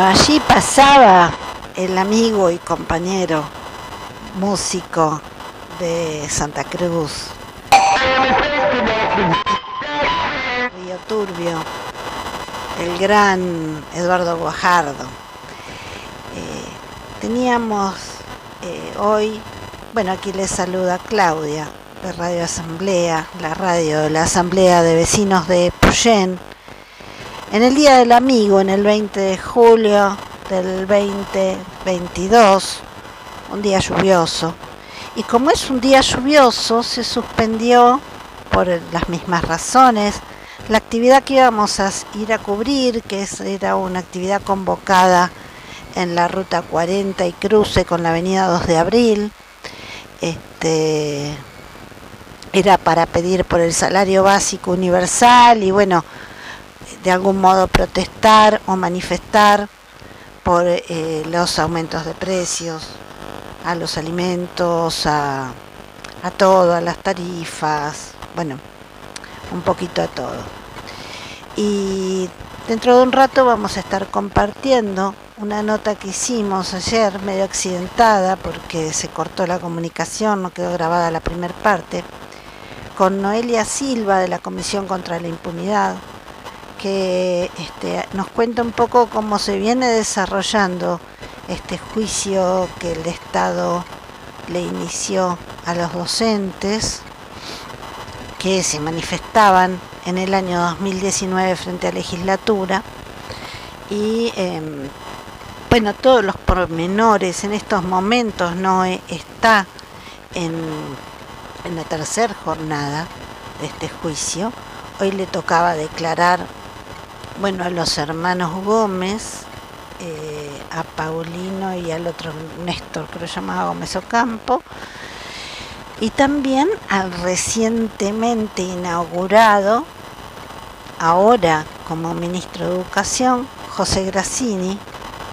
Allí pasaba el amigo y compañero músico de Santa Cruz, Río Turbio, el gran Eduardo Guajardo. Eh, teníamos eh, hoy, bueno, aquí les saluda Claudia de Radio Asamblea, la radio de la Asamblea de Vecinos de Puyén en el Día del Amigo, en el 20 de julio del 2022, un día lluvioso. Y como es un día lluvioso, se suspendió por las mismas razones la actividad que íbamos a ir a cubrir, que era una actividad convocada en la ruta 40 y cruce con la avenida 2 de abril. Este, era para pedir por el salario básico universal y bueno, de algún modo protestar o manifestar por eh, los aumentos de precios a los alimentos, a, a todo, a las tarifas, bueno, un poquito a todo. Y dentro de un rato vamos a estar compartiendo una nota que hicimos ayer, medio accidentada, porque se cortó la comunicación, no quedó grabada la primera parte, con Noelia Silva de la Comisión contra la Impunidad, que este, nos cuenta un poco cómo se viene desarrollando este juicio que el Estado le inició a los docentes que se manifestaban en el año 2019 frente a la legislatura. Y em, bueno todos los pormenores en estos momentos no está en, en la tercera jornada de este juicio. Hoy le tocaba declarar bueno, a los hermanos Gómez, eh, a Paulino y al otro Néstor, creo que llamaba Gómez Ocampo, y también al recientemente inaugurado, ahora como ministro de Educación, José Grassini,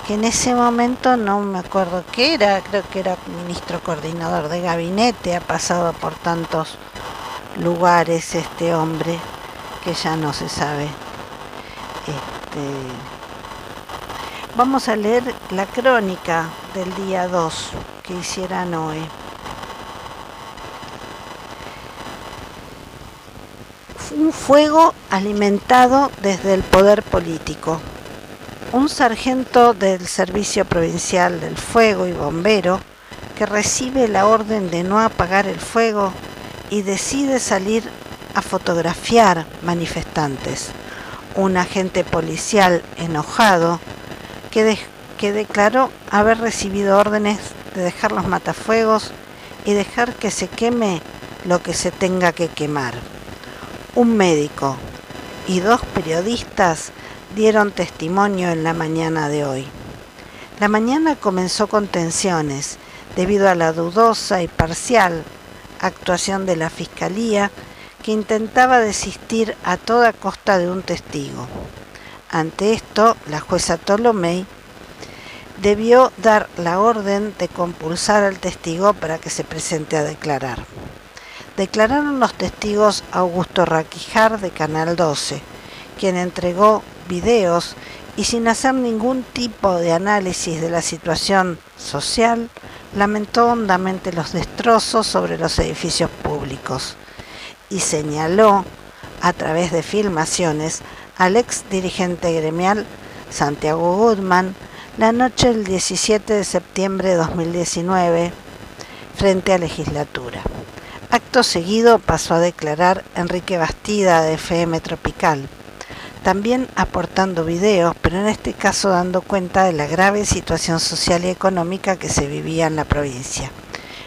que en ese momento no me acuerdo qué era, creo que era ministro coordinador de gabinete, ha pasado por tantos lugares este hombre que ya no se sabe este, vamos a leer la crónica del día 2 que hicieran hoy. Un fuego alimentado desde el poder político. Un sargento del Servicio Provincial del Fuego y bombero que recibe la orden de no apagar el fuego y decide salir a fotografiar manifestantes. Un agente policial enojado que, de, declaró haber recibido órdenes de dejar los matafuegos y dejar que se queme lo que se tenga que quemar. Un médico y dos periodistas dieron testimonio en la mañana de hoy. La mañana comenzó con tensiones debido a la dudosa y parcial actuación de la Fiscalía que intentaba desistir a toda costa de un testigo. Ante esto, la jueza Tolomei debió dar la orden de compulsar al testigo para que se presente a declarar. Declararon los testigos Augusto Raquijar de Canal 12, quien entregó videos y sin hacer ningún tipo de análisis de la situación social, lamentó hondamente los destrozos sobre los edificios públicos y señaló a través de filmaciones al ex dirigente gremial Santiago Goodman la noche del 17 de septiembre de 2019 frente a legislatura. Acto seguido pasó a declarar Enrique Bastida de FM Tropical, también aportando videos, pero en este caso dando cuenta de la grave situación social y económica que se vivía en la provincia.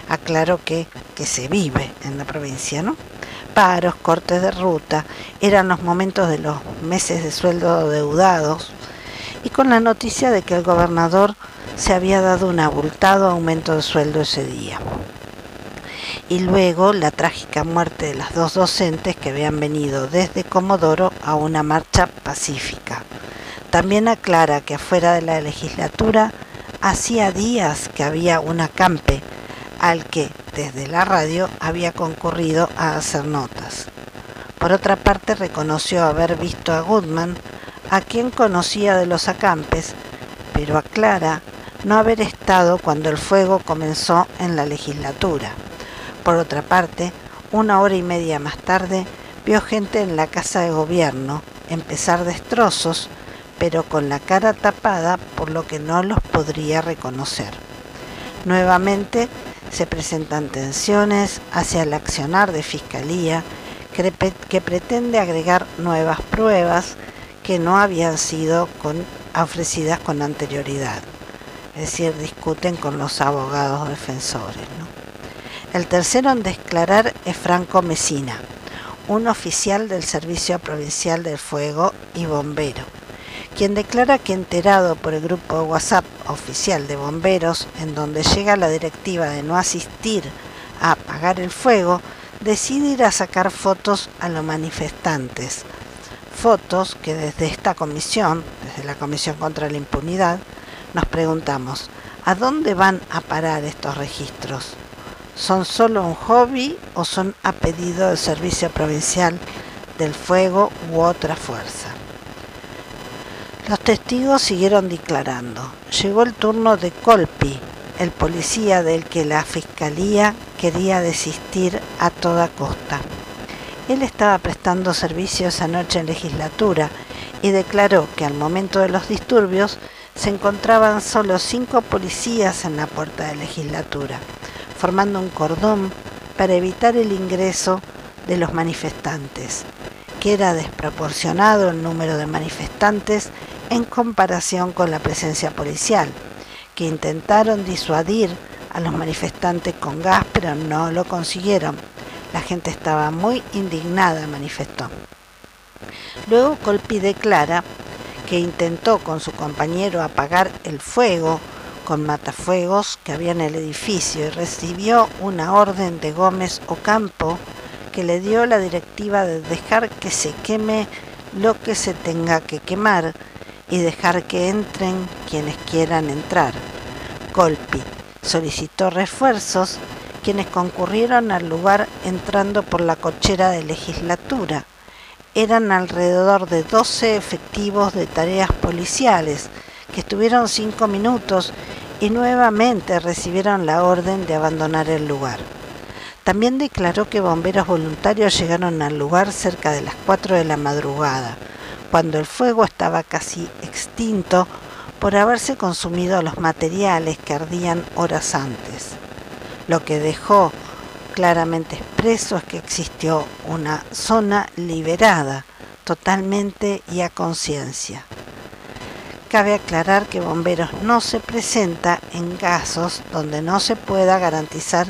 Aclaro que, que se vive en la provincia, ¿no? Paros, cortes de ruta, eran los momentos de los meses de sueldo deudados y con la noticia de que el gobernador se había dado un abultado aumento de sueldo ese día y luego la trágica muerte de las dos docentes que habían venido desde Comodoro a una marcha pacífica. También aclara que afuera de la legislatura hacía días que había un acampe al que desde la radio había concurrido a hacer notas. Por otra parte reconoció haber visto a Goodman, a quien conocía de los acampes, pero aclara no haber estado cuando el fuego comenzó en la legislatura. Por otra parte, una hora y media más tarde, vio gente en la casa de gobierno empezar destrozos, pero con la cara tapada por lo que no los podría reconocer. Nuevamente se presentan tensiones hacia el accionar de fiscalía que, pretende agregar nuevas pruebas que no habían sido ofrecidas con anterioridad. Es decir, discuten con los abogados defensores. El tercero en declarar es Franco Mesina, un oficial del Servicio Provincial del Fuego y bombero, quien declara que enterado por el grupo de WhatsApp oficial de bomberos, en donde llega la directiva de no asistir a apagar el fuego, decide ir a sacar fotos a los manifestantes. Fotos que desde esta comisión, desde la Comisión contra la Impunidad, nos preguntamos, ¿a dónde van a parar estos registros? son solo un hobby o son a pedido del Servicio Provincial del Fuego u otra fuerza. Los testigos siguieron declarando. Llegó el turno de Colpi, el policía del que la fiscalía quería desistir a toda costa. Él estaba prestando servicio esa noche en legislatura y declaró que al momento de los disturbios se encontraban solo cinco policías en la puerta de legislatura formando un cordón para evitar el ingreso de los manifestantes, que era desproporcionado el número de manifestantes en comparación con la presencia policial, que intentaron disuadir a los manifestantes con gas, pero no lo consiguieron. La gente estaba muy indignada, manifestó. Luego Colpi declara que intentó con su compañero apagar el fuego con matafuegos que había en el edificio y recibió una orden de Gómez Ocampo que le dio la directiva de dejar que se queme lo que se tenga que quemar y dejar que entren quienes quieran entrar. Colpi solicitó refuerzos quienes concurrieron al lugar entrando por la cochera de legislatura. Eran alrededor de 12 efectivos de tareas policiales que estuvieron cinco minutos y nuevamente recibieron la orden de abandonar el lugar. También declaró que bomberos voluntarios llegaron al lugar cerca de las 4 de la madrugada, cuando el fuego estaba casi extinto por haberse consumido los materiales que ardían horas antes. Lo que dejó claramente expreso es que existió una zona liberada totalmente y a conciencia. Cabe aclarar que bomberos no se presenta en casos donde no se pueda garantizar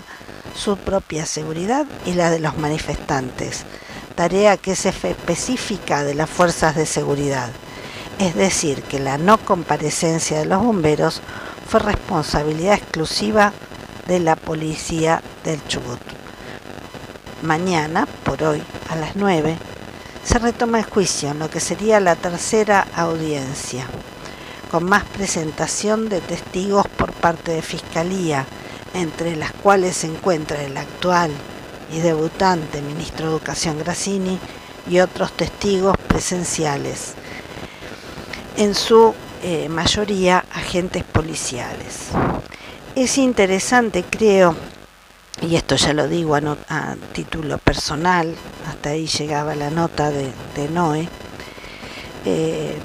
su propia seguridad y la de los manifestantes, tarea que es específica de las fuerzas de seguridad. Es decir, que la no comparecencia de los bomberos fue responsabilidad exclusiva de la policía del Chubut. Mañana, por hoy, a las 9, se retoma el juicio en lo que sería la tercera audiencia, con más presentación de testigos por parte de Fiscalía, entre las cuales se encuentra el actual y debutante ministro de Educación Grassini y otros testigos presenciales, en su eh, mayoría agentes policiales. Es interesante, creo, y esto ya lo digo a, título personal, hasta ahí llegaba la nota de, de Noé, eh,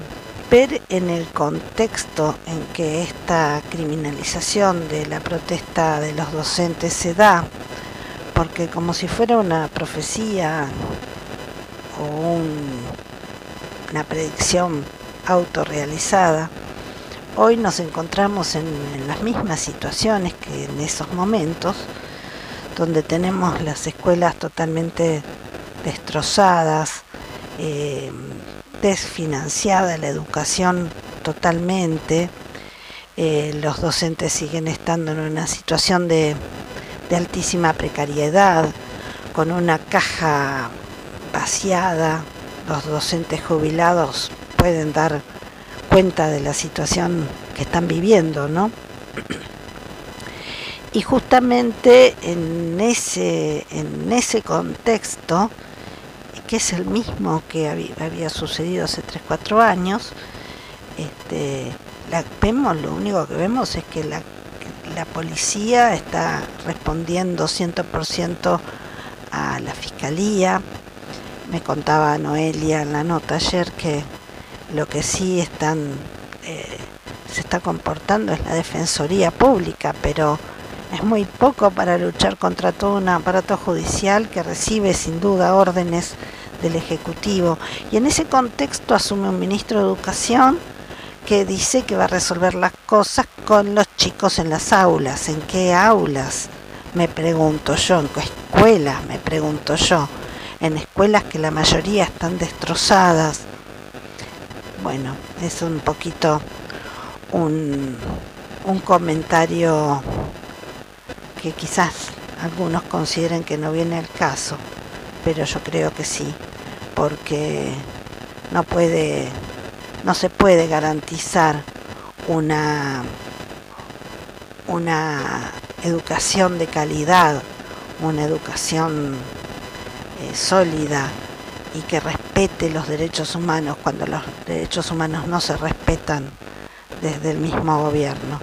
ver en el contexto en que esta criminalización de la protesta de los docentes se da, porque como si fuera una profecía o un, una predicción autorrealizada, hoy nos encontramos en, en las mismas situaciones que en esos momentos, donde tenemos las escuelas totalmente destrozadas, eh, desfinanciada la educación totalmente, eh, los docentes siguen estando en una situación de, de altísima precariedad, con una caja vaciada, los docentes jubilados pueden dar cuenta de la situación que están viviendo, ¿no? Y justamente en ese, en ese contexto, que es el mismo que había, sucedido hace 3-4 años, este, la, vemos, lo único que vemos es que la, la policía está respondiendo 100% a la fiscalía. Me contaba Noelia en la nota ayer que lo que sí están eh, se está comportando es la defensoría pública, pero es muy poco para luchar contra todo un aparato judicial que recibe sin duda órdenes del Ejecutivo. Y en ese contexto asume un ministro de Educación que dice que va a resolver las cosas con los chicos en las aulas. ¿En qué aulas? Me pregunto yo. ¿En qué escuelas? Me pregunto yo. En escuelas que la mayoría están destrozadas. Bueno, es un poquito un, un comentario que quizás algunos consideren que no viene al caso, pero yo creo que sí, porque no puede, no se puede garantizar una, una educación de calidad, una educación eh, sólida y que respete los derechos humanos cuando los derechos humanos no se respetan desde el mismo gobierno.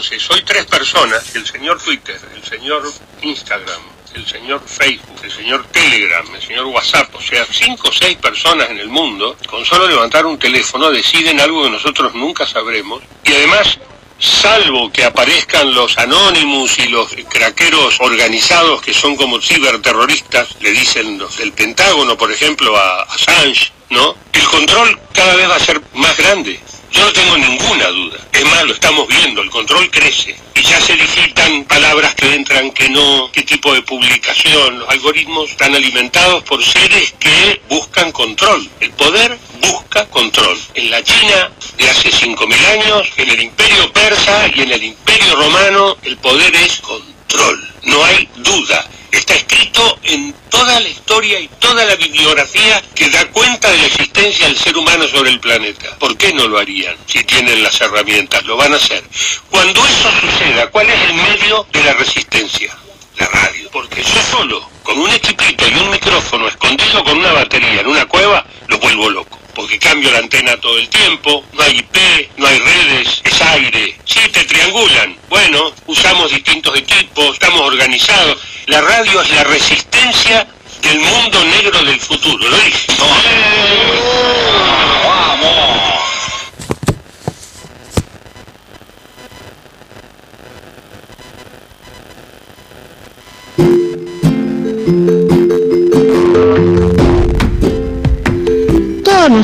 Si soy tres personas, el señor Twitter, el señor Instagram, el señor Facebook, el señor Telegram, el señor WhatsApp, o sea, cinco o seis personas en el mundo, con solo levantar un teléfono deciden algo que nosotros nunca sabremos, y además salvo que aparezcan los anónimos y los craqueros organizados que son como ciberterroristas, le dicen los del Pentágono, por ejemplo, a Assange, ¿no? El control cada vez va a ser más grande. Yo no tengo ninguna duda. Es más, lo estamos viendo, el control crece. Y ya se digitan palabras que entran, que no, qué tipo de publicación. Los algoritmos están alimentados por seres que buscan control. El poder busca control. En la China de hace 5.000 años, en el imperio persa y en el imperio romano, el poder es control. No hay duda está escrito en toda la historia y toda la bibliografía que da cuenta de la existencia del ser humano sobre el planeta. ¿Por qué no lo harían si tienen las herramientas? Lo van a hacer. Cuando eso suceda, ¿cuál es el medio de la resistencia? La radio. Porque yo solo, con un equipito y un micrófono escondido con una batería en una cueva, lo vuelvo loco. Porque cambio la antena todo el tiempo, no hay IP, no hay redes, es aire. Sí, te triangulan. Bueno, usamos distintos equipos, estamos organizados. La radio es la resistencia del mundo negro del futuro,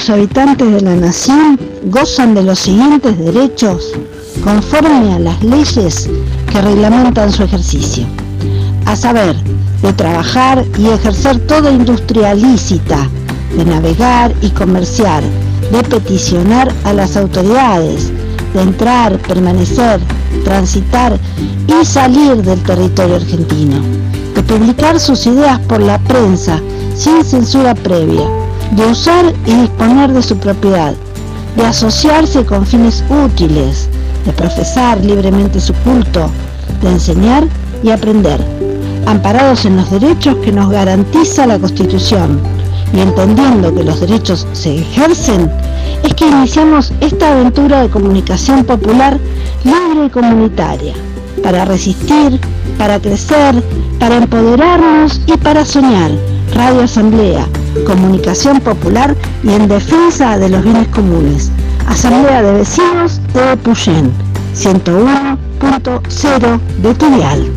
los habitantes de la nación gozan de los siguientes derechos conforme a las leyes que reglamentan su ejercicio. A saber, de trabajar y ejercer toda industria lícita, de navegar y comerciar, de peticionar a las autoridades, de entrar, permanecer, transitar y salir del territorio argentino, de publicar sus ideas por la prensa sin censura previa, de usar y disponer de su propiedad, de asociarse con fines útiles, de profesar libremente su culto, de enseñar y aprender, amparados en los derechos que nos garantiza la Constitución y entendiendo que los derechos se ejercen, es que iniciamos esta aventura de comunicación popular libre y comunitaria, para resistir, para crecer, para empoderarnos y para soñar. Radio Asamblea, comunicación popular y en defensa de los bienes comunes. Asamblea de Vecinos de Puyén, 101.0 de Tudial.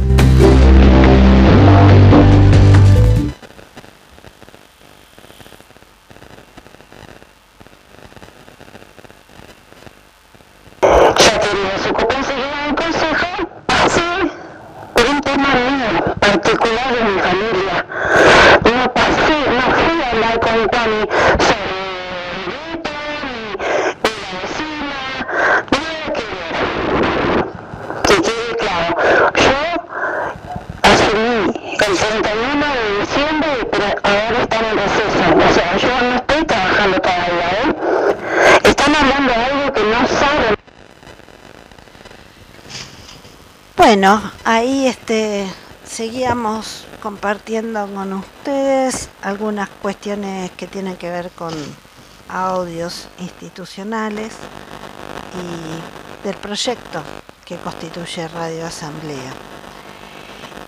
Seguíamos compartiendo con ustedes algunas cuestiones que tienen que ver con audios institucionales y del proyecto que constituye Radio Asamblea.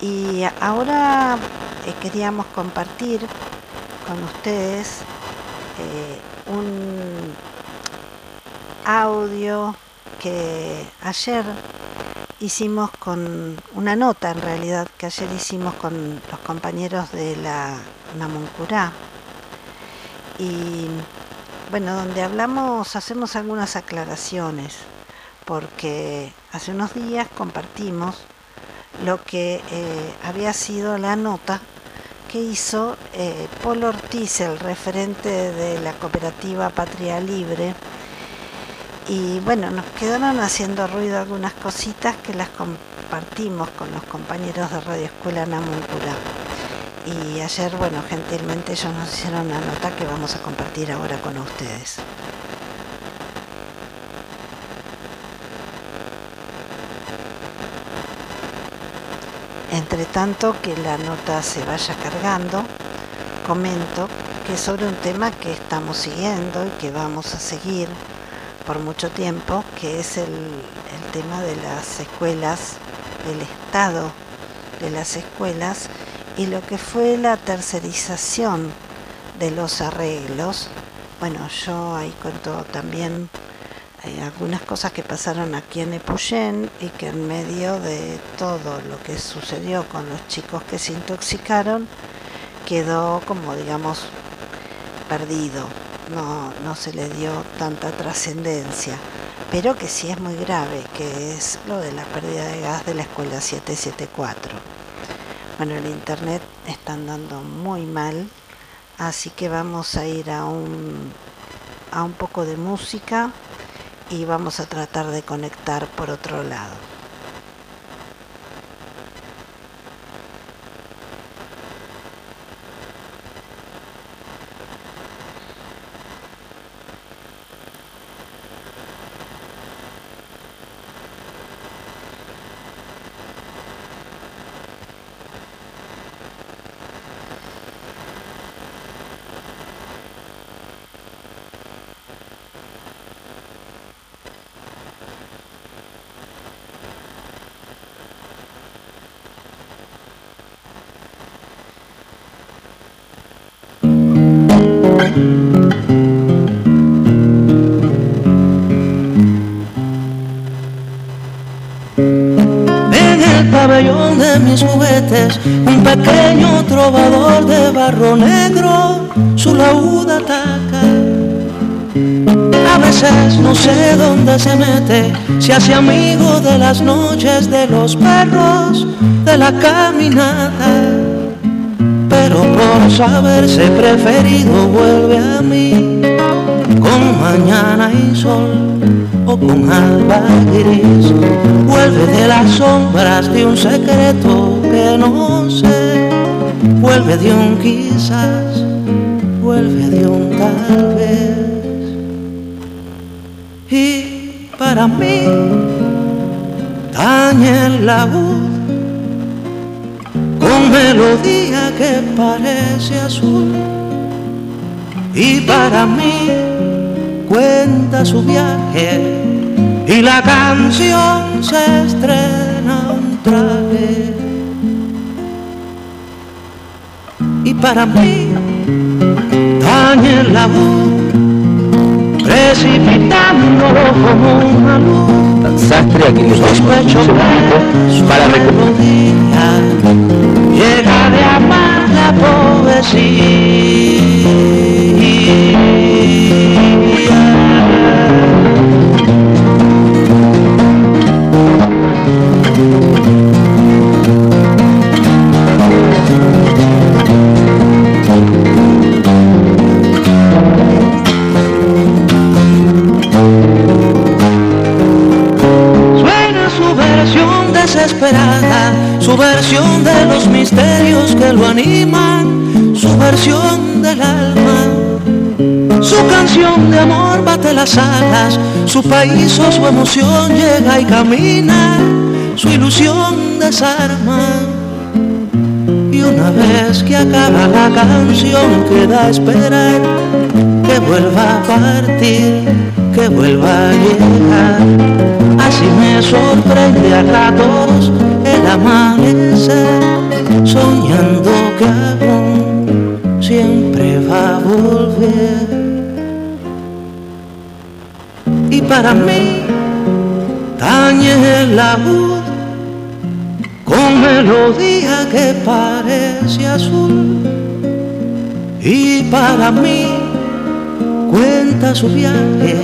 Y ahora eh, queríamos compartir con ustedes eh, un audio que ayer hicimos con una nota en realidad que ayer hicimos con los compañeros de la Namuncurá. Y bueno donde hablamos hacemos algunas aclaraciones porque hace unos días compartimos lo que eh, había sido la nota que hizo eh, Paul Ortiz, el referente de la cooperativa Patria Libre, y bueno, nos quedaron haciendo ruido algunas cositas que las compartimos con los compañeros de Radio Escuela Namuncura. Y ayer, bueno, gentilmente ellos nos hicieron una nota que vamos a compartir ahora con ustedes. Entre tanto que la nota se vaya cargando, comento que sobre un tema que estamos siguiendo y que vamos a seguir por mucho tiempo, que es el, tema de las escuelas, del estado de las escuelas y lo que fue la tercerización de los arreglos. Bueno, yo ahí cuento también eh, algunas cosas que pasaron aquí en Epuyén y que en medio de todo lo que sucedió con los chicos que se intoxicaron, quedó como digamos perdido no, no se le dio tanta trascendencia, pero que sí es muy grave, que es lo de la pérdida de gas de la escuela 774. Bueno, el internet está andando muy mal, así que vamos a ir a un, a un poco de música y vamos a tratar de conectar por otro lado. Un pequeño trovador de barro negro su laúd ataca. A veces no sé dónde se mete, se hace amigo de las noches de los perros, de la caminata. Pero por saberse preferido vuelve a mí con mañana y sol o con alba gris. Vuelve de las sombras de un secreto que no sé. Vuelve de un quizás, vuelve de un tal vez. Y para mí, tañe el laúd con melodía que parece azul. Y para mí, cuenta su viaje y la canción se estrena un traje. Para mí, tañe la voz, precipitándolo como una luz. Tan Sastre, aquí que su para melodía llega de amar la poesía. Las alas, su país o su emoción llega y camina, su ilusión desarma. Y una vez que acaba la canción queda esperar que vuelva a partir, que vuelva a llegar. Así me sorprende a ratos el amanecer, soñando que aún siempre va a volver. Para mí, tañe el laúd con melodía que parece azul. Y para mí, cuenta su viaje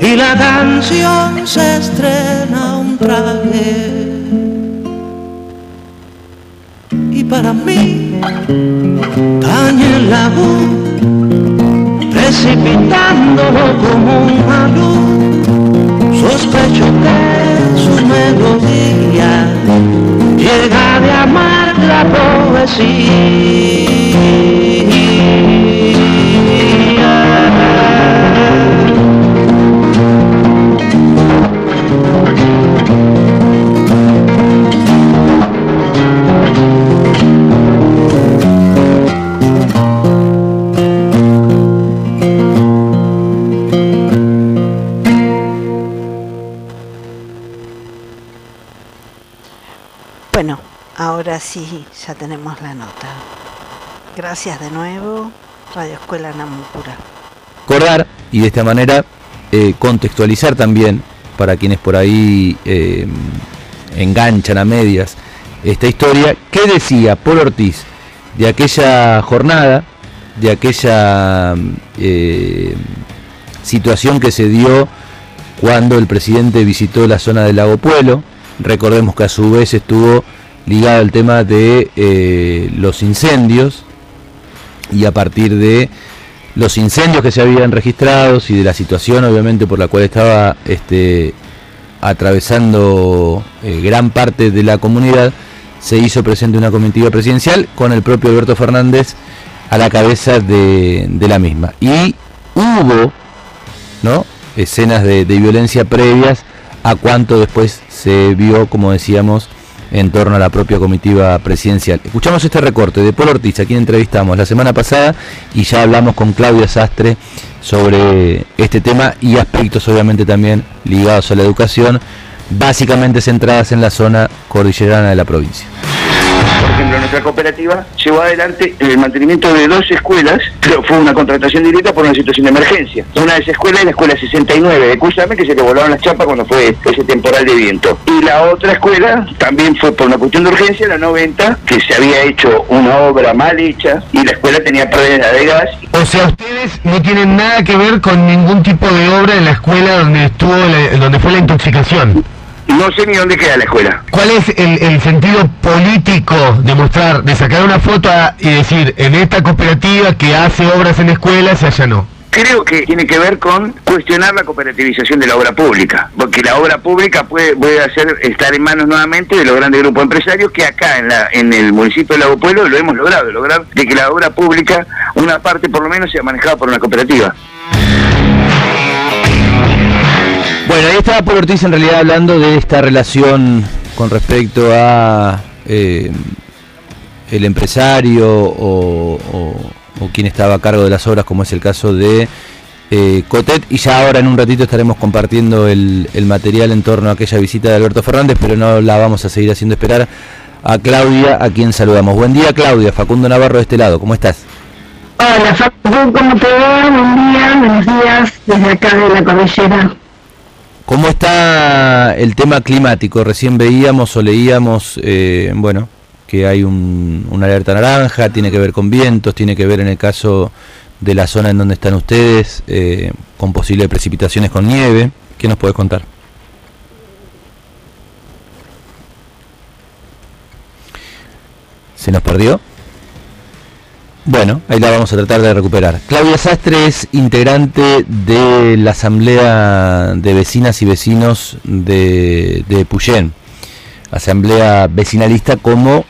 y la canción se estrena un traje. Y para mí, tañe el laúd, precipitándolo como una luz. Sospecho que su melodía llega de amar la poesía. Ya tenemos la nota. Gracias de nuevo, Radio Escuela Namucura. recordar y de esta manera eh, contextualizar también para quienes por ahí eh, enganchan a medias esta historia. ¿Qué decía Paul Ortiz de aquella jornada, de aquella eh, situación que se dio cuando el presidente visitó la zona del lago Pueblo? Recordemos que a su vez estuvo ligado al tema de eh, los incendios y a partir de los incendios que se habían registrado y de la situación obviamente por la cual estaba este, atravesando eh, gran parte de la comunidad, se hizo presente una comitiva presidencial con el propio Alberto Fernández a la cabeza de, la misma. Y hubo ¿no? escenas de, de violencia previas a cuanto después se vio, como decíamos, en torno a la propia comitiva presidencial. Escuchamos este recorte de Paul Ortiz, a quien entrevistamos la semana pasada y ya hablamos con Claudia Sastre sobre este tema y aspectos obviamente también ligados a la educación, básicamente centradas en la zona cordillerana de la provincia. Por ejemplo, nuestra cooperativa llevó adelante el mantenimiento de dos escuelas, pero fue una contratación directa por una situación de emergencia. Una de esas escuelas es la escuela 69 de Cusame, que se le volaron las chapas cuando fue ese temporal de viento. Y la otra escuela también fue por una cuestión de urgencia, la 90, que se había hecho una obra mal hecha y la escuela tenía pérdida de gas. O sea, ustedes no tienen nada que ver con ningún tipo de obra en la escuela donde estuvo, donde fue la intoxicación. No sé ni dónde queda la escuela. ¿Cuál es el, el sentido político de mostrar, de sacar una foto a- y decir, en esta cooperativa que hace obras en escuelas allá no? Creo que tiene que ver con cuestionar la cooperativización de la obra pública, porque la obra pública puede, puede hacer estar en manos nuevamente de los grandes grupos empresarios que acá en, la, en el municipio de Lago Pueblo lo hemos logrado, lograr de que la obra pública, una parte por lo menos, sea manejada por una cooperativa. Bueno, ahí estaba Paul Ortiz en realidad hablando de esta relación con respecto a eh, el empresario o, o- o quien estaba a cargo de las obras, como es el caso de eh, Cotet. Y ya ahora en un ratito estaremos compartiendo el, material en torno a aquella visita de Alberto Fernández, pero no la vamos a seguir haciendo esperar a Claudia, a quien saludamos. Buen día, Claudia. Facundo Navarro de este lado. ¿Cómo estás? Hola, Facu, ¿cómo te va? Buen día, buenos días, desde acá de la cordillera. ¿Cómo está el tema climático? Recién veíamos o leíamos, eh, bueno, que hay un, una alerta naranja, tiene que ver con vientos, tiene que ver en el caso de la zona en donde están ustedes, eh, con posibles precipitaciones con nieve. ¿Qué nos puedes contar? ¿Se nos perdió? Bueno, ahí la vamos a tratar de recuperar. Claudia Sastre es integrante de la Asamblea de Vecinas y Vecinos de, de Puyén. Asamblea vecinalista como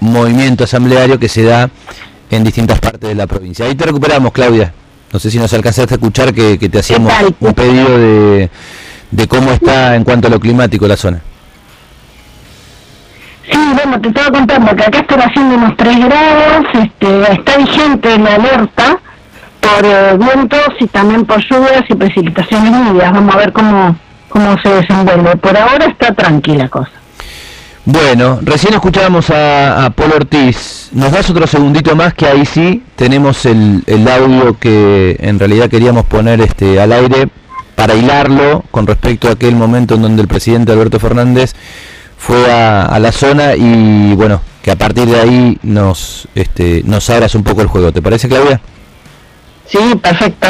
movimiento asambleario que se da en distintas partes de la provincia. Ahí te recuperamos, Claudia. No sé si nos alcanzaste a escuchar que, que te hacíamos un pedido de, de cómo está en cuanto a lo climático la zona. Sí, bueno, te estaba contando que acá están haciendo unos 3 grados, este, está vigente la alerta por eh, vientos y también por lluvias y precipitaciones medias. Vamos a ver cómo, cómo se desenvuelve. Por ahora está tranquila la cosa. Bueno, recién escuchábamos a, a Paul Ortiz. Nos das otro segundito más que ahí sí tenemos el, el audio que en realidad queríamos poner este al aire para hilarlo con respecto a aquel momento en donde el presidente Alberto Fernández fue a, a la zona y bueno, que a partir de ahí nos este, nos abras un poco el juego. ¿Te parece, Claudia? Sí, perfecto.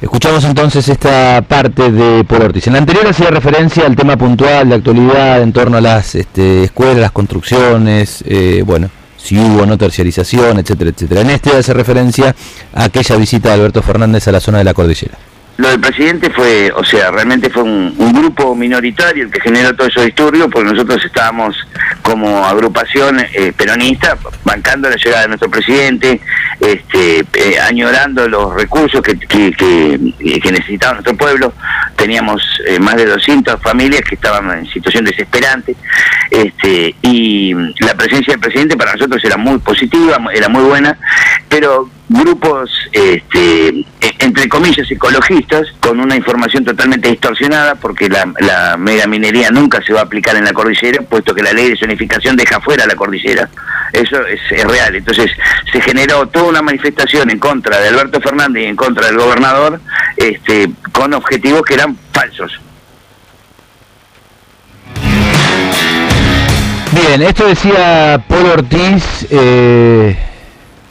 Escuchamos entonces esta parte de Paul Ortiz. En la anterior hacía referencia al tema puntual de actualidad en torno a las este, escuelas, las construcciones, eh, bueno, si hubo o no terciarización, etcétera, etcétera. En este hace referencia a aquella visita de Alberto Fernández a la zona de la cordillera. Lo del presidente fue, o sea, realmente fue un, grupo minoritario el que generó todo esos disturbios, porque nosotros estábamos como agrupación eh, peronista bancando la llegada de nuestro presidente, este, eh, añorando los recursos que, que, necesitaba nuestro pueblo. Teníamos eh, más de 200 familias que estaban en situación desesperante, este, y la presencia del presidente para nosotros era muy positiva, era muy buena, pero grupos, este, e- entre comillas, ecologistas, con una información totalmente distorsionada, porque la, la megaminería nunca se va a aplicar en la cordillera, puesto que la ley de zonificación deja fuera la cordillera. Eso es, real. Entonces, se generó toda una manifestación en contra de Alberto Fernández y en contra del gobernador, este, con objetivos que eran falsos. Bien, esto decía Paul Ortiz eh,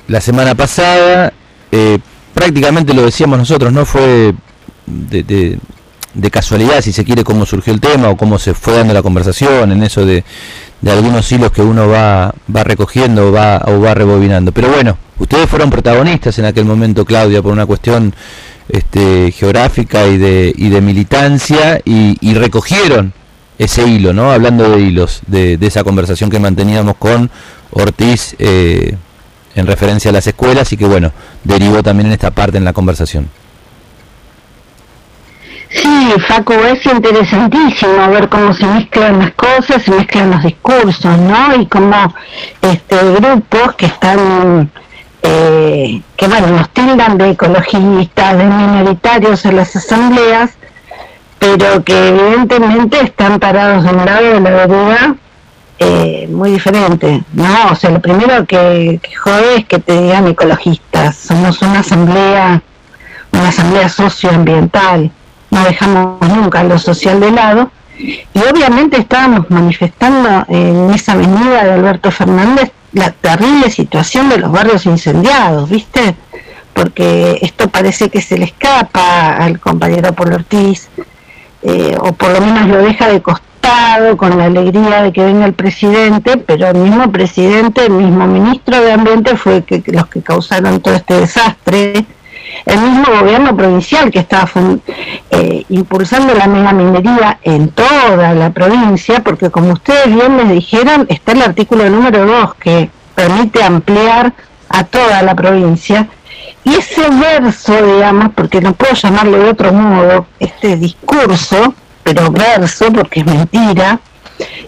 la semana pasada, eh, prácticamente lo decíamos nosotros, no fue de, de- casualidad, si se quiere, cómo surgió el tema o cómo se fue dando la conversación, en eso de, de algunos hilos que uno va, va recogiendo o va, o va rebobinando. Pero bueno, ustedes fueron protagonistas en aquel momento, Claudia, por una cuestión este, geográfica y de, y de militancia y, y recogieron ese hilo, ¿no? Hablando de hilos, de, de esa conversación que manteníamos con Ortiz eh, en referencia a las escuelas y que, bueno, derivó también en esta parte en la conversación. Sí, Facu, es interesantísimo ver cómo se mezclan las cosas, se mezclan los discursos, ¿no? Y cómo este, grupos que están, eh, que bueno, nos tildan de ecologistas, de minoritarios en las asambleas, pero que evidentemente están parados de un lado de la vereda eh, muy diferente. No, o sea, lo primero que, que jode es que te digan ecologistas. Somos una asamblea, una asamblea socioambiental. No dejamos nunca lo social de lado. Y obviamente estábamos manifestando en esa avenida de Alberto Fernández la terrible situación de los barrios incendiados, ¿viste? Porque esto parece que se le escapa al compañero Polo Ortiz, eh, o por lo menos lo deja de costado con la alegría de que venga el presidente, pero el mismo presidente, el mismo ministro de Ambiente fue que, los que causaron todo este desastre. El mismo gobierno provincial que estaba eh, impulsando la megaminería en toda la provincia, porque como ustedes bien les dijeron, está el artículo número 2 que permite ampliar a toda la provincia. Y ese verso, digamos, porque no puedo llamarle de otro modo, este discurso, pero verso, porque es mentira,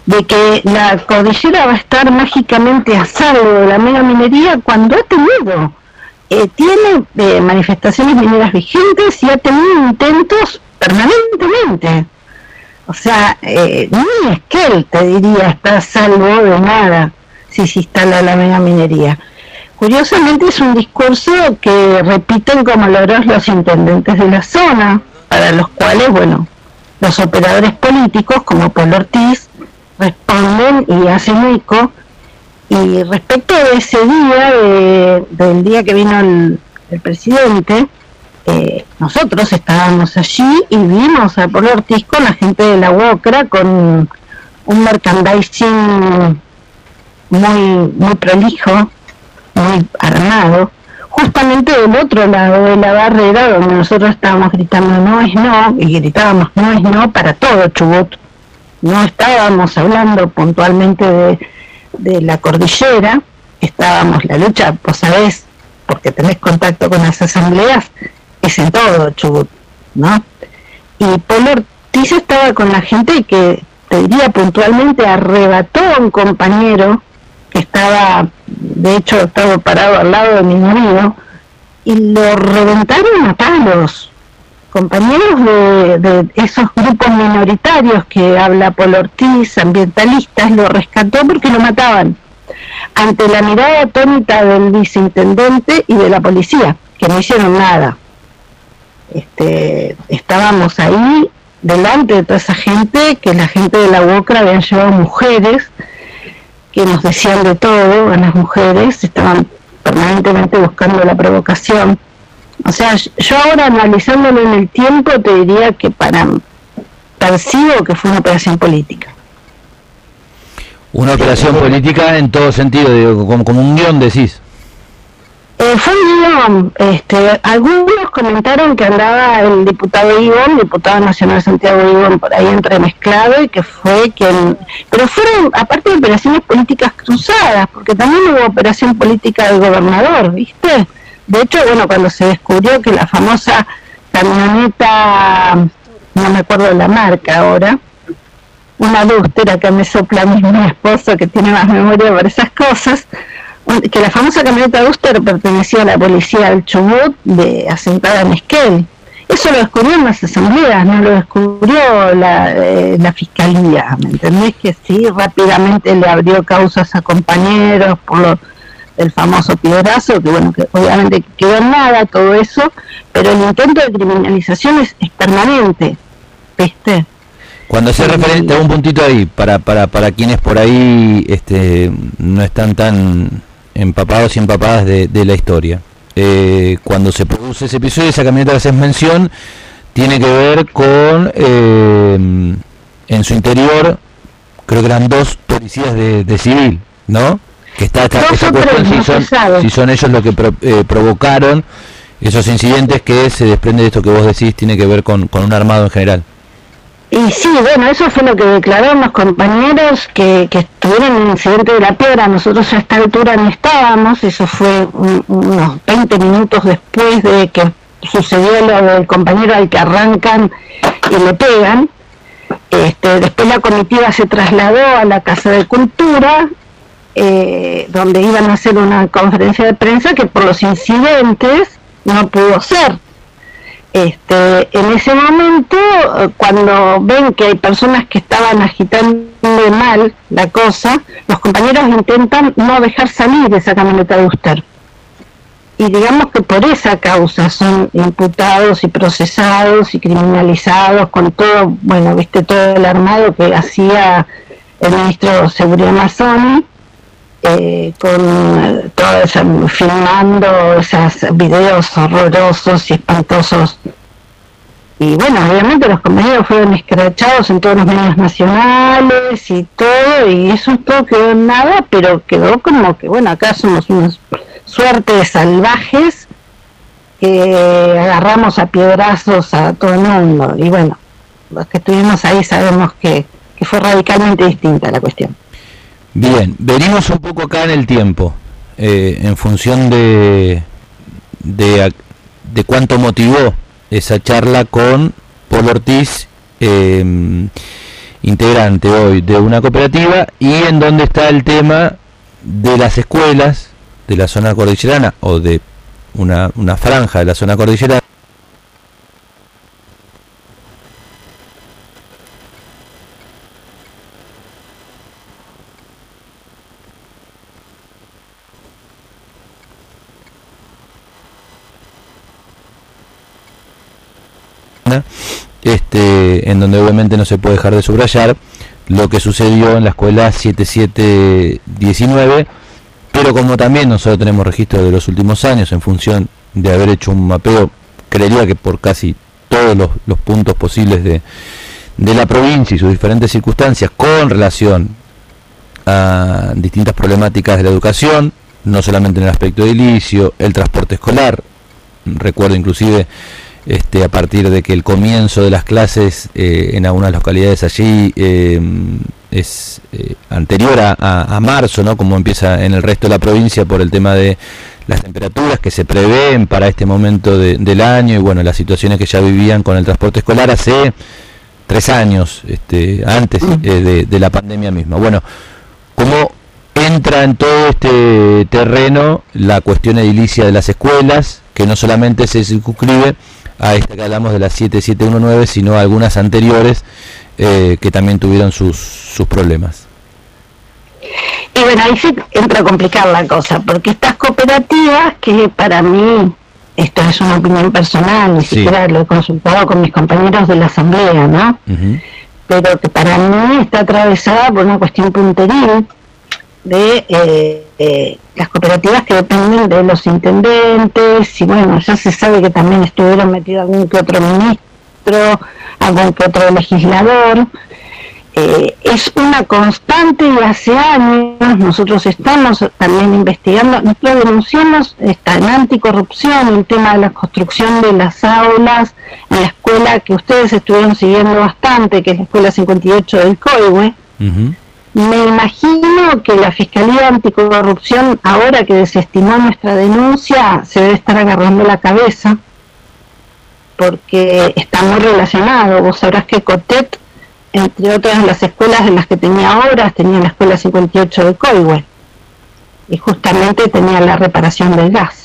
de que la cordillera va a estar mágicamente a salvo de la megaminería cuando ha tenido, eh, tiene eh, manifestaciones mineras vigentes y ha tenido intentos permanentemente. O sea, eh, ni Esquel, te diría, está a salvo de nada si se instala la megaminería. Curiosamente es un discurso que repiten como logros los intendentes de la zona, para los cuales, bueno, los operadores políticos como Polo Ortiz responden y hacen eco. Y respecto de ese día, de- del día que vino el, el presidente, eh, nosotros estábamos allí y vimos a Polo Ortiz con la gente de la UOCRA con un merchandising muy, muy prolijo, muy armado, justamente del otro lado de la barrera donde nosotros estábamos gritando no es no, y gritábamos no es no para todo Chubut. No estábamos hablando puntualmente de, de la cordillera, estábamos, la lucha, vos sabés, porque tenés contacto con las asambleas, es en todo Chubut, ¿no? Y Polo Ortiz estaba con la gente que, te diría puntualmente, arrebató a un compañero estaba, de hecho, estaba parado al lado de mi marido, y lo reventaron a palos. Compañeros de, esos grupos minoritarios que habla Polo Ortiz, ambientalistas, lo rescató porque lo mataban. Ante la mirada atónita del viceintendente y de la policía, que no hicieron nada. Este, estábamos ahí delante de toda esa gente, que la gente de la UOCRA habían llevado mujeres, que nos decían de todo a las mujeres, estaban permanentemente buscando la provocación. O sea, yo ahora analizándolo en el tiempo te diría que para percibo que fue una operación política. Una operación política en todo sentido, digo, como, como un guion decís. Eh, fue guion, este, algunos comentaron que andaba el diputado Ivón, diputado nacional Santiago Ivón, por ahí entremezclado y que fue quien... Pero fueron, aparte de operaciones políticas cruzadas, porque también hubo operación política del gobernador, ¿viste? De hecho, bueno, cuando se descubrió que la famosa camioneta, no me acuerdo la marca ahora, una adúltera que me sopla a mi esposo que tiene más memoria para esas cosas, que la famosa camioneta Duster pertenecía a la policía del Chubut de asentada en Esquel. Eso lo descubrieron las asambleas, no lo descubrió la, eh, la fiscalía, ¿me entendés? Que sí, rápidamente le abrió causas a compañeros por lo, el famoso piedrazo, que bueno, que obviamente quedó en nada todo eso, pero el intento de criminalización es, es permanente, ¿viste? Cuando se refiere, te hago un puntito ahí, para, para, para quienes por ahí este, no están tan empapados y empapadas de, de la historia. Eh, cuando se produce ese episodio, esa camioneta que haces mención, tiene que ver con, eh, en su interior, creo que eran dos policías de, de civil, ¿no? Que está esta, tres, cuestión si son, si son ellos los que pro- eh, provocaron esos incidentes que se desprende de esto que vos decís, tiene que ver con, con un armado en general. Y sí, bueno, eso fue lo que declararon los compañeros que, que estuvieron en el incidente de la piedra. Nosotros a esta altura no estábamos, eso fue un- unos 20 minutos después de que sucedió lo del compañero al que arrancan y le pegan. Este, después la comitiva se trasladó a la Casa de Cultura, eh, donde iban a hacer una conferencia de prensa que por los incidentes no pudo ser. Este, en ese momento, eh, cuando ven que hay personas que estaban agitando mal la cosa, los compañeros intentan no dejar salir esa camioneta de usted. Y digamos que por esa causa son imputados y procesados y criminalizados con todo, bueno, viste, todo el armado que hacía el ministro de Seguridad Mazzoni eh, con todo ese, filmando esos videos horrorosos y espantosos. Y bueno, obviamente los compañeros fueron escrachados en todos los medios nacionales y todo, y eso todo quedó en nada, pero quedó como que, bueno, acá somos una suerte de salvajes que agarramos a piedrazos a todo el mundo. Y bueno, los que estuvimos ahí sabemos que, que fue radicalmente distinta la cuestión. Bien, venimos un poco acá en el tiempo, eh, en función de, de, de, cuánto motivó esa charla con Paul Ortiz, eh, integrante hoy de una cooperativa, y en donde está el tema de las escuelas de la zona cordillerana o de una, una franja de la zona cordillerana este, en donde obviamente no se puede dejar de subrayar lo que sucedió en la escuela 7719, pero como también nosotros tenemos registro de los últimos años en función de haber hecho un mapeo, creería que por casi todos los, puntos posibles de, de la provincia y sus diferentes circunstancias con relación a distintas problemáticas de la educación, no solamente en el aspecto edilicio, el transporte escolar, recuerdo inclusive este, a partir de que el comienzo de las clases eh, en algunas localidades allí eh, es eh, anterior a, marzo, ¿no? como empieza en el resto de la provincia por el tema de las temperaturas que se prevén para este momento de, del año y bueno, las situaciones que ya vivían con el transporte escolar hace tres años, este, antes de, de la pandemia misma. Bueno, ¿cómo entra en todo este terreno la cuestión edilicia de las escuelas, que no solamente se circunscribe a esta que hablamos de la 7719, sino a algunas anteriores eh, que también tuvieron sus, sus problemas. Y bueno, ahí se entra a complicar la cosa, porque estas cooperativas, que para mí, esto es una opinión personal, ni sí. siquiera lo he consultado con mis compañeros de la asamblea, ¿no? Uh -huh. Pero que para mí está atravesada por una cuestión punteril de eh, eh, las cooperativas que dependen de los intendentes y bueno, ya se sabe que también estuvieron metidos algún que otro ministro, algún que otro legislador. Eh, es una constante y hace años nosotros estamos también investigando, nosotros denunciamos esta, en anticorrupción el tema de la construcción de las aulas en la escuela que ustedes estuvieron siguiendo bastante, que es la escuela 58 del COIHUE. Uh -huh. Me imagino que la Fiscalía Anticorrupción, ahora que desestimó nuestra denuncia, se debe estar agarrando la cabeza, porque está muy relacionado. Vos sabrás que COTET, entre otras las escuelas de las que tenía obras, tenía la escuela 58 de Coihue, y justamente tenía la reparación del gas.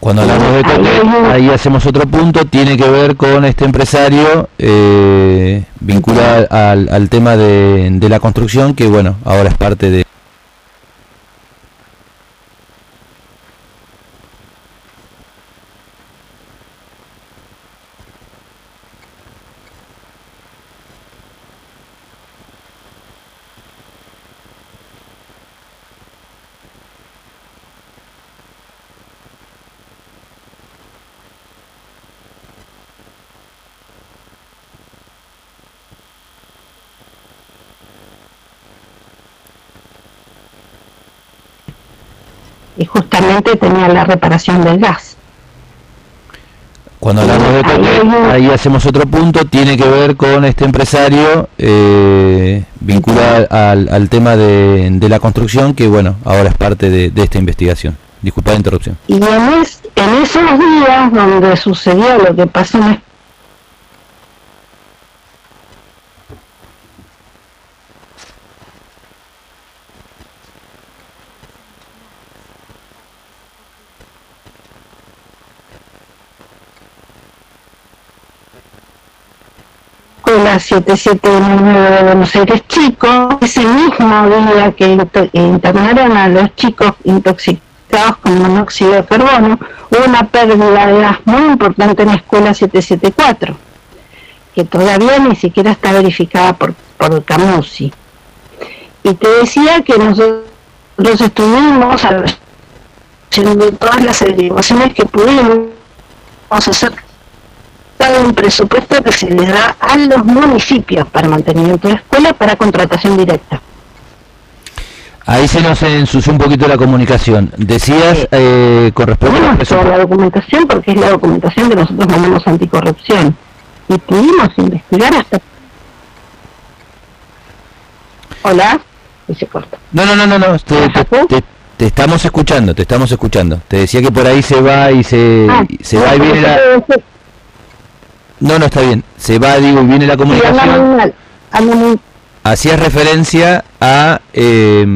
Cuando hablamos de Cotet, ahí hacemos otro punto, tiene que ver con este empresario eh, vinculado al, al tema de, de, la construcción, que bueno, ahora es parte de... y justamente tenía la reparación del gas. Cuando hablamos de ahí hacemos otro punto, tiene que ver con este empresario eh, vinculado al, al tema de, de, la construcción, que bueno, ahora es parte de, de esta investigación. Disculpa la interrupción. Y en, es, en, esos días donde sucedió lo que pasó en escuela 7799 de Buenos Aires Chico. Ese mismo día que inter- internaron a los chicos intoxicados con monóxido de carbono, hubo una pérdida de gas muy importante en la escuela 774, que todavía ni siquiera está verificada por, por Camusi. Y te decía que nosotros estuvimos haciendo todas las averiguaciones que pudimos hacer un presupuesto que se le da a los municipios para mantenimiento de escuelas para contratación directa. Ahí se nos ensució un poquito la comunicación. Decías eh, toda presupuesto. la documentación porque es la documentación que nosotros mandamos a anticorrupción y pudimos investigar hasta... Hola, y se corta. No, no, no, no, no. Te, te- te- te estamos escuchando, te estamos escuchando. Te decía que por ahí se va y se, Ah, se va y viene la. No, no está bien. Se va, digo, y viene la Sí, comunicación. Hacías referencia a eh,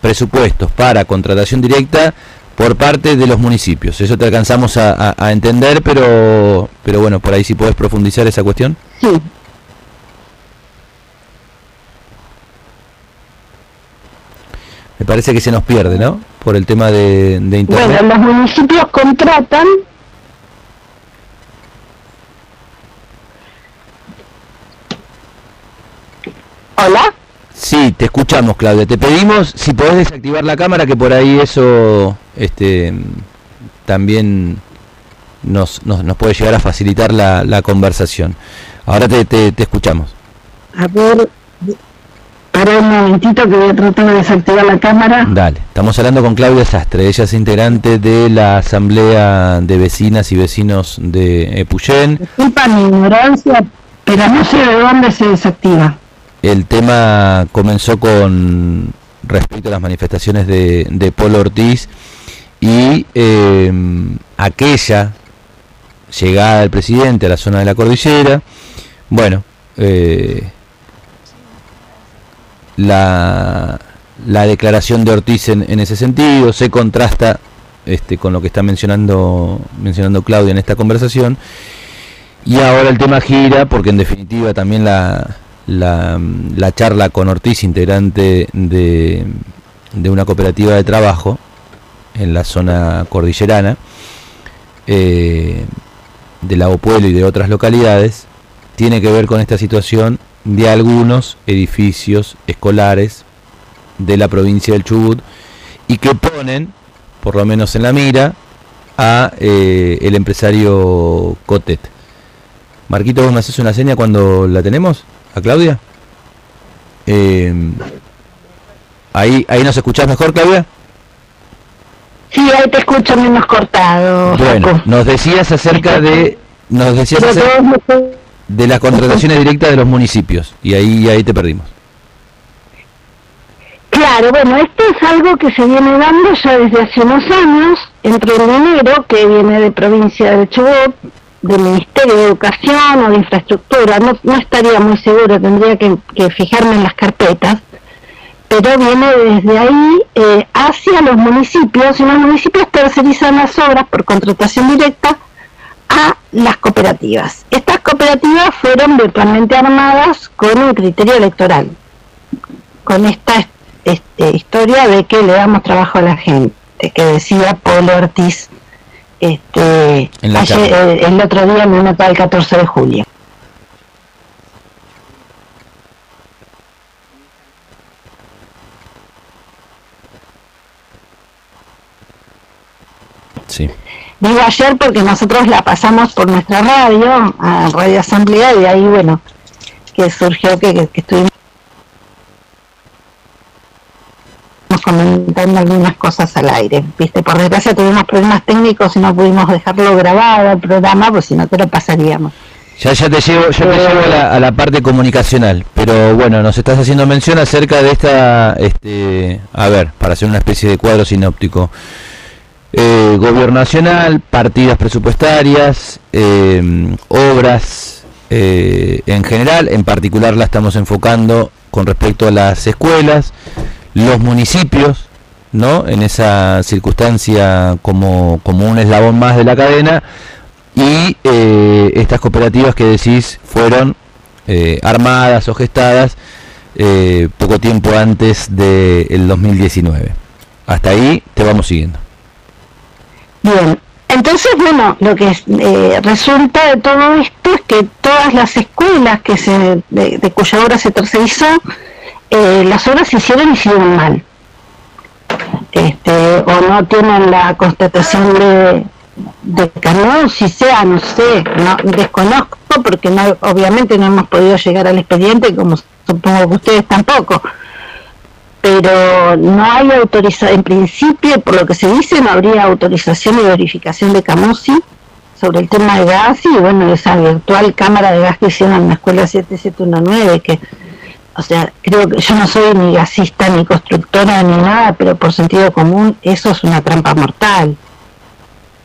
presupuestos para contratación directa por parte de los municipios. Eso te alcanzamos a, a- a entender, pero, pero bueno, por ahí si puedes profundizar esa cuestión. Sí, Me parece que se nos pierde, ¿no? Por el tema de, de internet. bueno, los municipios contratan Hola. Sí, te escuchamos, Claudia. Te pedimos si podés desactivar la cámara, que por ahí eso este, también nos, nos, nos puede llegar a facilitar la, la conversación. Ahora te, te, te escuchamos. A ver, para un momentito que voy a tratar de desactivar la cámara. Dale, estamos hablando con Claudia Sastre. Ella es integrante de la Asamblea de Vecinas y Vecinos de Epuyén. Disculpa mi ignorancia, pero no sé de dónde se desactiva. El tema comenzó con respecto a las manifestaciones de, de Polo Ortiz y eh, aquella llegada del presidente a la zona de la cordillera. Bueno, eh, la, la declaración de Ortiz en, en ese sentido se contrasta este, con lo que está mencionando, mencionando Claudia en esta conversación. Y ahora el tema gira porque en definitiva también la, la, la charla con Ortiz, integrante de, de una cooperativa de trabajo en la zona cordillerana, eh, de Lago Pueblo y de otras localidades, tiene que ver con esta situación de algunos edificios escolares de la provincia del Chubut y que ponen, por lo menos en la mira, a eh, el empresario Cotet. Marquito, ¿vos me haces una seña cuando la tenemos? ¿A Claudia? Eh, ahí, ahí nos escuchás mejor, Claudia. Sí, ahí te escucho menos cortado. Bueno, Jaco. nos decías acerca de, nos decías acerca de las contrataciones directas de los municipios y ahí, ahí te perdimos. Claro, bueno, esto es algo que se viene dando ya desde hace unos años, entre el dinero que viene de provincia de Chubut, del Ministerio de Educación o de Infraestructura, no, no estaría muy seguro, tendría que, que fijarme en las carpetas, pero viene desde ahí eh, hacia los municipios y los municipios tercerizan las obras por contratación directa a las cooperativas. Estas cooperativas fueron virtualmente armadas con un criterio electoral, con esta este, historia de que le damos trabajo a la gente, que decía Polo Ortiz este, En ayer, eh, el otro día una nota del 14 de julio. Sí. Digo ayer porque nosotros la pasamos por nuestra radio, a Radio Asamblea, y ahí, bueno, que surgió que, que, que estuvimos comentando algunas cosas al aire. Viste, por desgracia tuvimos problemas técnicos y no pudimos dejarlo grabado el programa, pues si no te lo pasaríamos. Ya, ya te llevo, ya te llevo a la, a la parte comunicacional, pero bueno, nos estás haciendo mención acerca de esta, este, a ver, para hacer una especie de cuadro sinóptico. Eh, gobierno nacional, partidas presupuestarias, eh, obras eh, en general, en particular la estamos enfocando con respecto a las escuelas, los municipios, ¿no? En esa circunstancia como, como un eslabón más de la cadena y eh, estas cooperativas que decís fueron eh, armadas o gestadas eh, poco tiempo antes del 2019. Hasta ahí te vamos siguiendo. Bien, entonces, bueno, lo que eh, resulta de todo esto es que todas las escuelas que se, de, de cuya obra se tercerizó, eh, las obras se hicieron y hicieron mal. Este, o no tienen la constatación de, de si sea, no sé, no, desconozco porque no, obviamente no hemos podido llegar al expediente como supongo que ustedes tampoco pero no hay autorización, en principio, por lo que se dice, no habría autorización y verificación de Camusi sobre el tema de gas y bueno, esa virtual cámara de gas que hicieron en la escuela 7719, que, o sea, creo que yo no soy ni gasista ni constructora ni nada, pero por sentido común eso es una trampa mortal.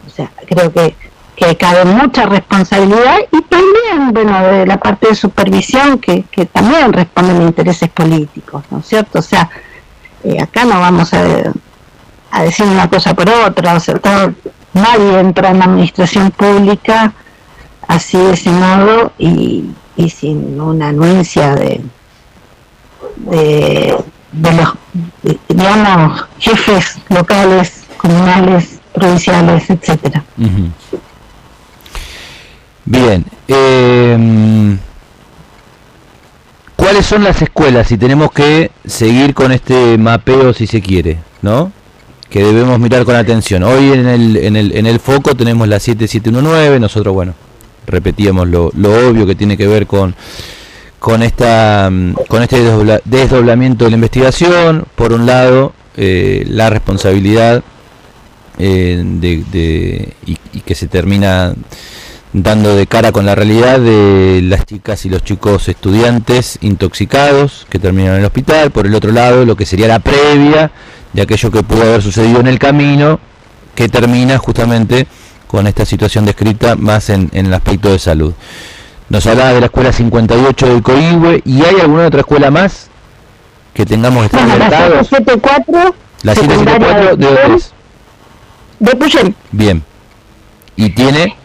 O sea, creo que, que cabe mucha responsabilidad y también, bueno, de la parte de supervisión que, que también responden a intereses políticos, ¿no es cierto? O sea, eh, acá no vamos a, decir una cosa por otra, o sea, todo, nadie entra en la administración pública así de ese modo y sin una anuencia de, de, de los, digamos, jefes locales, comunales, provinciales, etcétera. Bien. Eh, ¿Cuáles son las escuelas? Si tenemos que seguir con este mapeo, si se quiere, ¿no? Que debemos mirar con atención. Hoy en el, en el, en el foco tenemos la 7719, nosotros, bueno, repetíamos lo, lo obvio que tiene que ver con, con, esta, con este desdobla, desdoblamiento de la investigación. Por un lado, eh, la responsabilidad eh, de y, y que se termina dando de cara con la realidad de las chicas y los chicos estudiantes intoxicados que terminan en el hospital, por el otro lado lo que sería la previa de aquello que pudo haber sucedido en el camino, que termina justamente con esta situación descrita más en, en el aspecto de salud. Nos hablaba de la escuela 58 del Coihue y hay alguna otra escuela más que tengamos estar bueno, alertados. La 774 La 774 de dónde es? De Puyol. Bien. Y tiene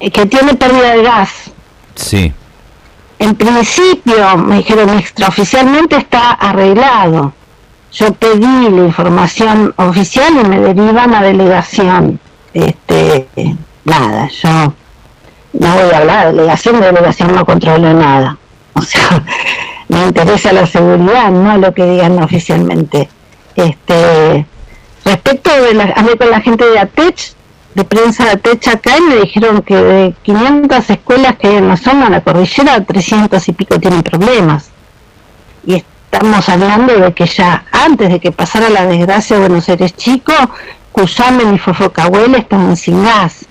y que tiene pérdida de gas. Sí. En principio, me dijeron extraoficialmente está arreglado. Yo pedí la información oficial y me derivan a delegación. Este, nada, yo no voy a hablar, delegación de delegación no controlo nada. O sea, me interesa la seguridad, no lo que digan oficialmente. Este, respecto de la, hablé con la gente de ATECH, de prensa de Techa acá y me dijeron que de 500 escuelas que hay en la zona, la cordillera, 300 y pico tienen problemas. Y estamos hablando de que ya antes de que pasara la desgracia de Buenos Aires Chico, Cuyamen y Fofocahuel estaban sin gas,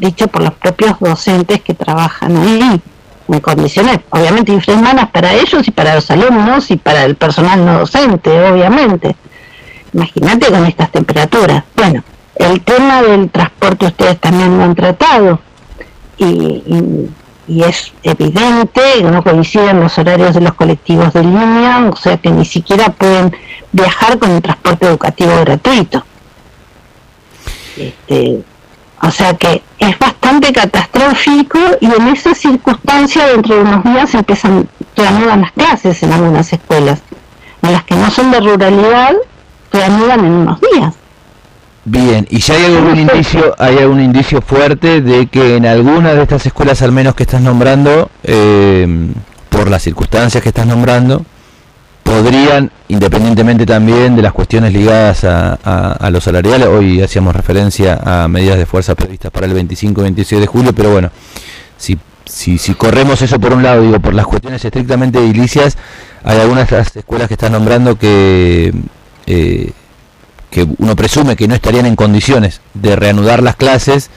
dicho por los propios docentes que trabajan ahí, en condiciones obviamente infrahumanas para ellos y para los alumnos y para el personal no docente, obviamente. Imagínate con estas temperaturas. Bueno, el tema del transporte ustedes también lo han tratado y, y, y, es evidente no coinciden los horarios de los colectivos de línea, o sea que ni siquiera pueden viajar con el transporte educativo gratuito. Este, o sea que es bastante catastrófico y en esa circunstancia dentro de unos días empiezan, reanudan las clases en algunas escuelas. En las que no son de ruralidad, reanudan en unos días. Bien, y ya hay algún indicio, hay algún indicio fuerte de que en alguna de estas escuelas, al menos que estás nombrando, eh, por las circunstancias que estás nombrando, podrían, independientemente también de las cuestiones ligadas a, a, a los salariales, hoy hacíamos referencia a medidas de fuerza previstas para el 25 y 26 de julio, pero bueno, si, si, si corremos eso por un lado, digo, por las cuestiones estrictamente edilicias, hay algunas de las escuelas que estás nombrando que... Eh, que uno presume que no estarían en condiciones de reanudar las clases,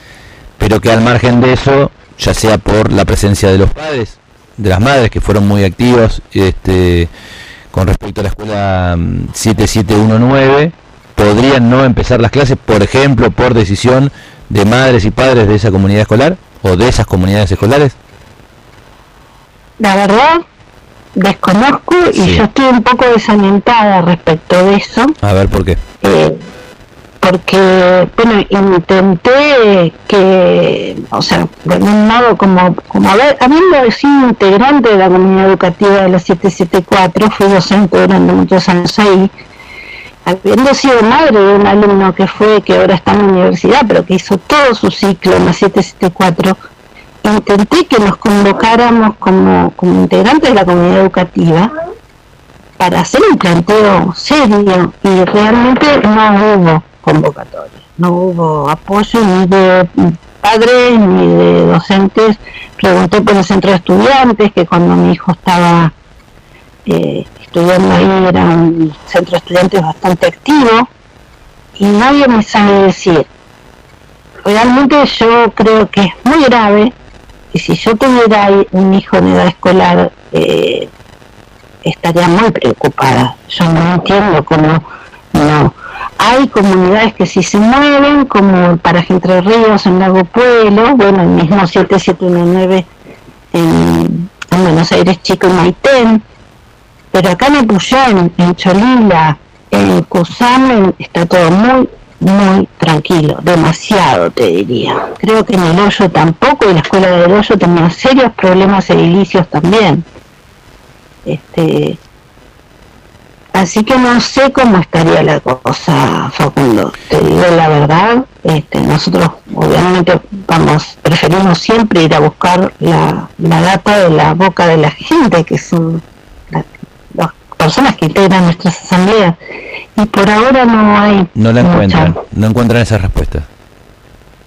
pero que al margen de eso, ya sea por la presencia de los padres, de las madres que fueron muy activos este, con respecto a la escuela 7719, podrían no empezar las clases, por ejemplo, por decisión de madres y padres de esa comunidad escolar o de esas comunidades escolares? La verdad, desconozco y sí. yo estoy un poco desalientada respecto de eso. A ver, ¿por qué? Eh, porque, bueno, intenté que, o sea, de algún modo, como, como haber, habiendo sido integrante de la comunidad educativa de la 774, fui docente durante muchos años ahí, habiendo sido madre de un alumno que fue, que ahora está en la universidad, pero que hizo todo su ciclo en la 774, intenté que nos convocáramos como, como integrantes de la comunidad educativa para hacer un planteo serio y realmente no hubo convocatoria, no hubo apoyo ni de padres ni de docentes. Pregunté por el centro de estudiantes, que cuando mi hijo estaba eh, estudiando ahí era un centro de estudiantes bastante activo y nadie me sabe decir. Realmente yo creo que es muy grave y si yo tuviera un hijo en edad escolar eh, estaría muy preocupada. Yo no entiendo cómo no. Hay comunidades que sí se mueven, como el Paraje Entre Ríos en Lago Pueblo, bueno, el mismo 7719 en, en Buenos Aires Chico y Maitén, pero acá en Epuyén, en Cholila, en Cusamen, está todo muy, muy tranquilo, demasiado te diría. Creo que en el hoyo tampoco, y la escuela del hoyo tenía serios problemas edilicios también. Este, así que no sé cómo estaría la cosa, Facundo. Te digo la verdad, este, nosotros obviamente vamos, preferimos siempre ir a buscar la, la data de la boca de la gente, que son la- las personas que integran nuestras asambleas. Y por ahora no hay. No la mucha- encuentran, no encuentran esa respuesta.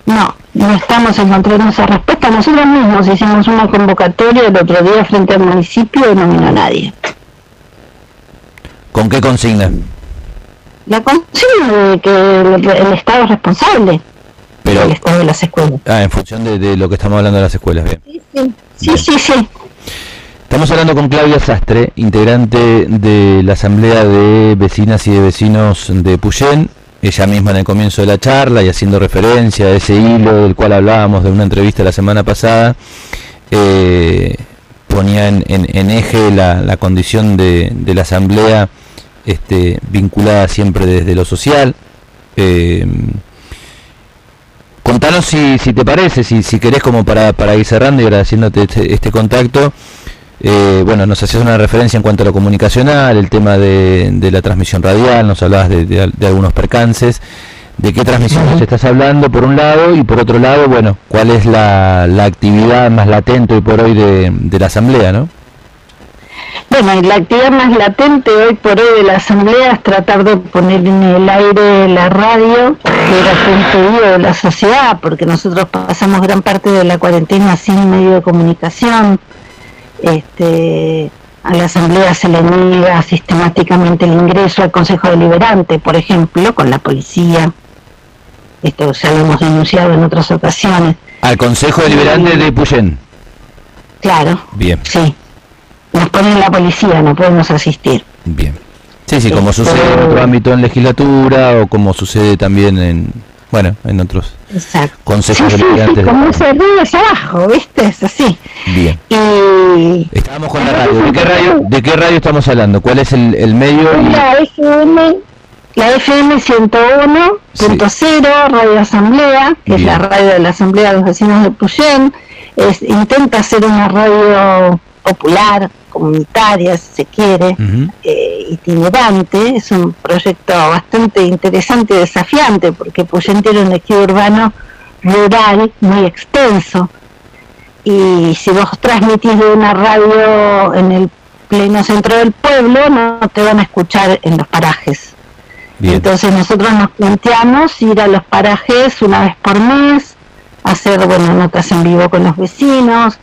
No, no estamos encontrando esa respuesta. Nosotros mismos hicimos una convocatoria el otro día frente al municipio y no vino nadie. ¿Con qué consigna? La consigna de que el, el Estado es responsable Pero, del Estado de las escuelas. ah, en función de, de lo que estamos hablando de las escuelas, bien. Sí, sí, sí, sí, sí. Estamos hablando con Claudia Sastre, integrante de la Asamblea de Vecinas y de Vecinos de Puyén, ella misma en el comienzo de la charla y haciendo referencia a ese hilo del cual hablábamos de una entrevista la semana pasada, eh, ponía en, en- en eje la, la condición de, de la Asamblea este, vinculada siempre desde lo social. Eh, contanos si, si te parece, si, si querés como para, para ir cerrando y agradeciéndote este, este contacto. Eh, bueno, nos hacías una referencia en cuanto a lo comunicacional, el tema de, de la transmisión radial, nos hablabas de, de al- de algunos percances, de qué transmisiones estás hablando por un lado y por otro lado, bueno, cuál es la, la actividad más latente hoy por hoy de, de la asamblea, ¿no? Bueno, y la actividad más latente hoy por hoy de la Asamblea es tratar de poner en el aire la radio, que era pedido de la sociedad, porque nosotros pasamos gran parte de la cuarentena sin medio de comunicación. Este, a la Asamblea se le niega sistemáticamente el ingreso al Consejo Deliberante, por ejemplo, con la policía. Esto ya lo hemos denunciado en otras ocasiones. Al Consejo Deliberante de Puyén. Claro, Bien, sí. Nos ponen la policía, no podemos asistir. bien. Sí, sí, como Este- sucede en otro ámbito en legislatura o como sucede también en, bueno, en otros Exacto. consejos Sí, sí, sí, como es abajo, ¿viste? Es así. Bien. Y Estábamos con la radio. ¿De qué radio, de qué radio estamos hablando? ¿Cuál es el, el medio? la FM, la FM 101.0, Radio Asamblea, que es la radio de la Asamblea de los Vecinos de Puyén, es, intenta ser una radio popular, comunitaria, si se quiere, eh, itinerante, es un proyecto bastante interesante y desafiante, porque Puyén tiene un ejido urbano rural muy extenso, y si vos transmitís de una radio en el pleno centro del pueblo, no te van a escuchar en los parajes. Bien. Entonces nosotros nos planteamos ir a los parajes una vez por mes, hacer bueno notas en vivo con los vecinos.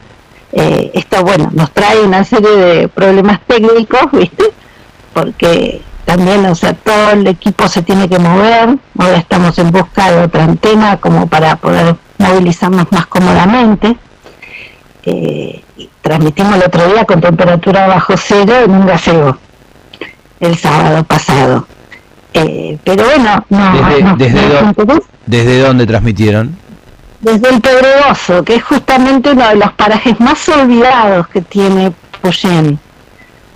Eh, esto bueno nos trae una serie de problemas técnicos, ¿viste? Porque también, o sea, todo el equipo se tiene que mover. Ahora estamos en busca de otra antena como para poder movilizarnos más cómodamente. Eh, transmitimos el otro día con temperatura bajo cero en un gazebo el sábado pasado. Eh, pero bueno, no, Desde- no- desde do- interesa ¿Desde dónde transmitieron? Desde el Pedregoso, que es justamente uno de los parajes más olvidados que tiene Puyén.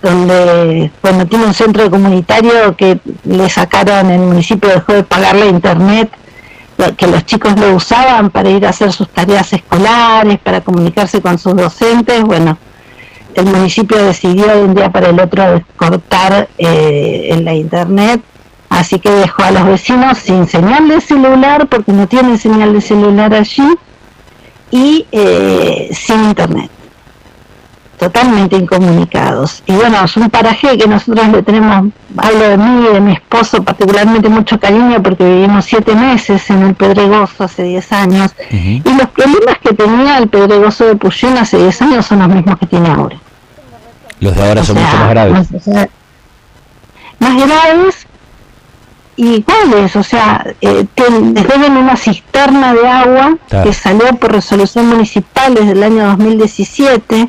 donde, bueno, tiene un centro comunitario que le sacaron, el municipio dejó de pagar la internet, que los chicos lo usaban para ir a hacer sus tareas escolares, para comunicarse con sus docentes, bueno, el municipio decidió de un día para el otro cortar eh, la internet, así que dejó a los vecinos sin señal de celular, porque no tienen señal de celular allí, y eh, sin internet totalmente incomunicados. Y bueno, es un paraje que nosotros le tenemos, hablo de mí y de mi esposo, particularmente mucho cariño porque vivimos siete meses en el Pedregoso hace 10 años. Y los problemas que tenía el Pedregoso de Puyén hace 10 años son los mismos que tiene ahora. Los de ahora O son sea, mucho más graves. Más, o sea, más graves y cuáles, o sea, eh, les deben una cisterna de agua Claro. que salió por resolución municipal desde el año 2017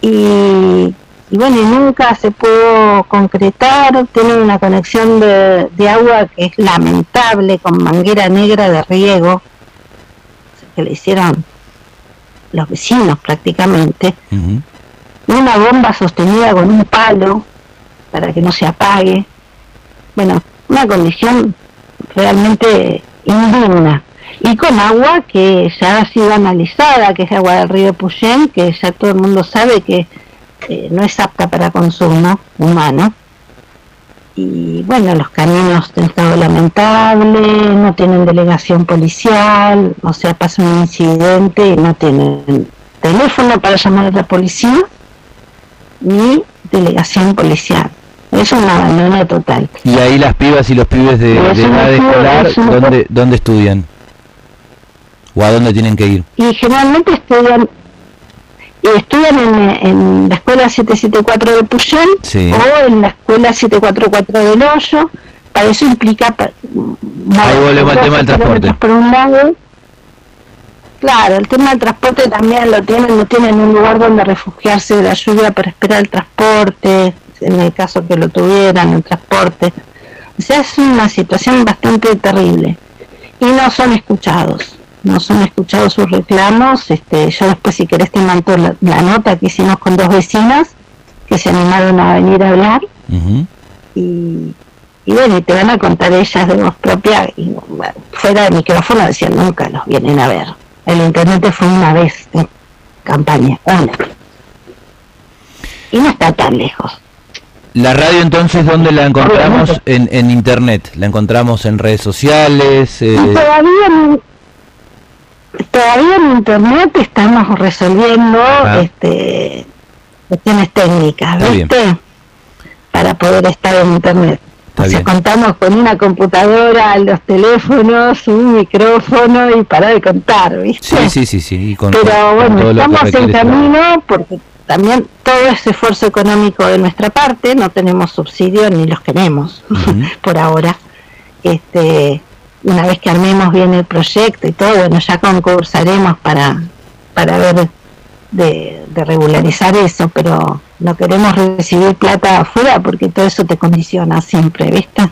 y, y bueno, y nunca se pudo concretar, tienen una conexión de, de agua que es lamentable, con manguera negra de riego, que le hicieron los vecinos prácticamente, Ujú. una bomba sostenida con un palo para que no se apague. Bueno, una condición realmente indigna. Y con agua que ya ha sido analizada, que es agua del río Puyén, que ya todo el mundo sabe que eh, no es apta para consumo humano. Y bueno, los caminos en estado lamentable, no tienen delegación policial, o sea, pasa un incidente y no tienen teléfono para llamar a la policía ni delegación policial. Es un abandono total. Y ahí las pibas y los pibes de, de eso edad escolar, eso ¿dónde, ¿dónde estudian? ¿O a dónde tienen que ir? Y generalmente estudian y estudian en, en la escuela 774 de Sí. o en la escuela 744 del Hoyo. Para eso implica Ahí volvemos al tema del 12 transporte. por un lado. Claro, el tema del transporte también lo tienen, no tienen un lugar donde refugiarse de la lluvia para esperar el transporte, en el caso que lo tuvieran, el transporte. O sea, es una situación bastante terrible. Y no son escuchados, no son escuchados sus reclamos. Este, yo después, si querés, te mando la, la nota que hicimos con dos vecinas que se animaron a venir a hablar y, y bueno, y te van a contar ellas de voz propia y bueno, fuera de micrófono decían nunca los vienen a ver. El internet fue una vez en campaña, una. Y no está tan lejos. La radio entonces, ¿dónde la encontramos? En, en internet. ¿La encontramos en redes sociales? eh, Y todavía en, todavía en internet estamos resolviendo Ajá. este cuestiones técnicas, Está bien. ¿viste? Para poder estar en internet. Está o sea, bien. contamos con una computadora, los teléfonos, un micrófono y para de contar, ¿viste? Sí, sí, sí, sí. y con- Pero bueno, estamos en camino porque también todo ese esfuerzo económico de nuestra parte, no tenemos subsidios ni los queremos por ahora. Este, una vez que armemos bien el proyecto y todo, bueno, ya concursaremos para, para ver de, de regularizar eso, pero no queremos recibir plata afuera porque todo eso te condiciona siempre, ¿viste?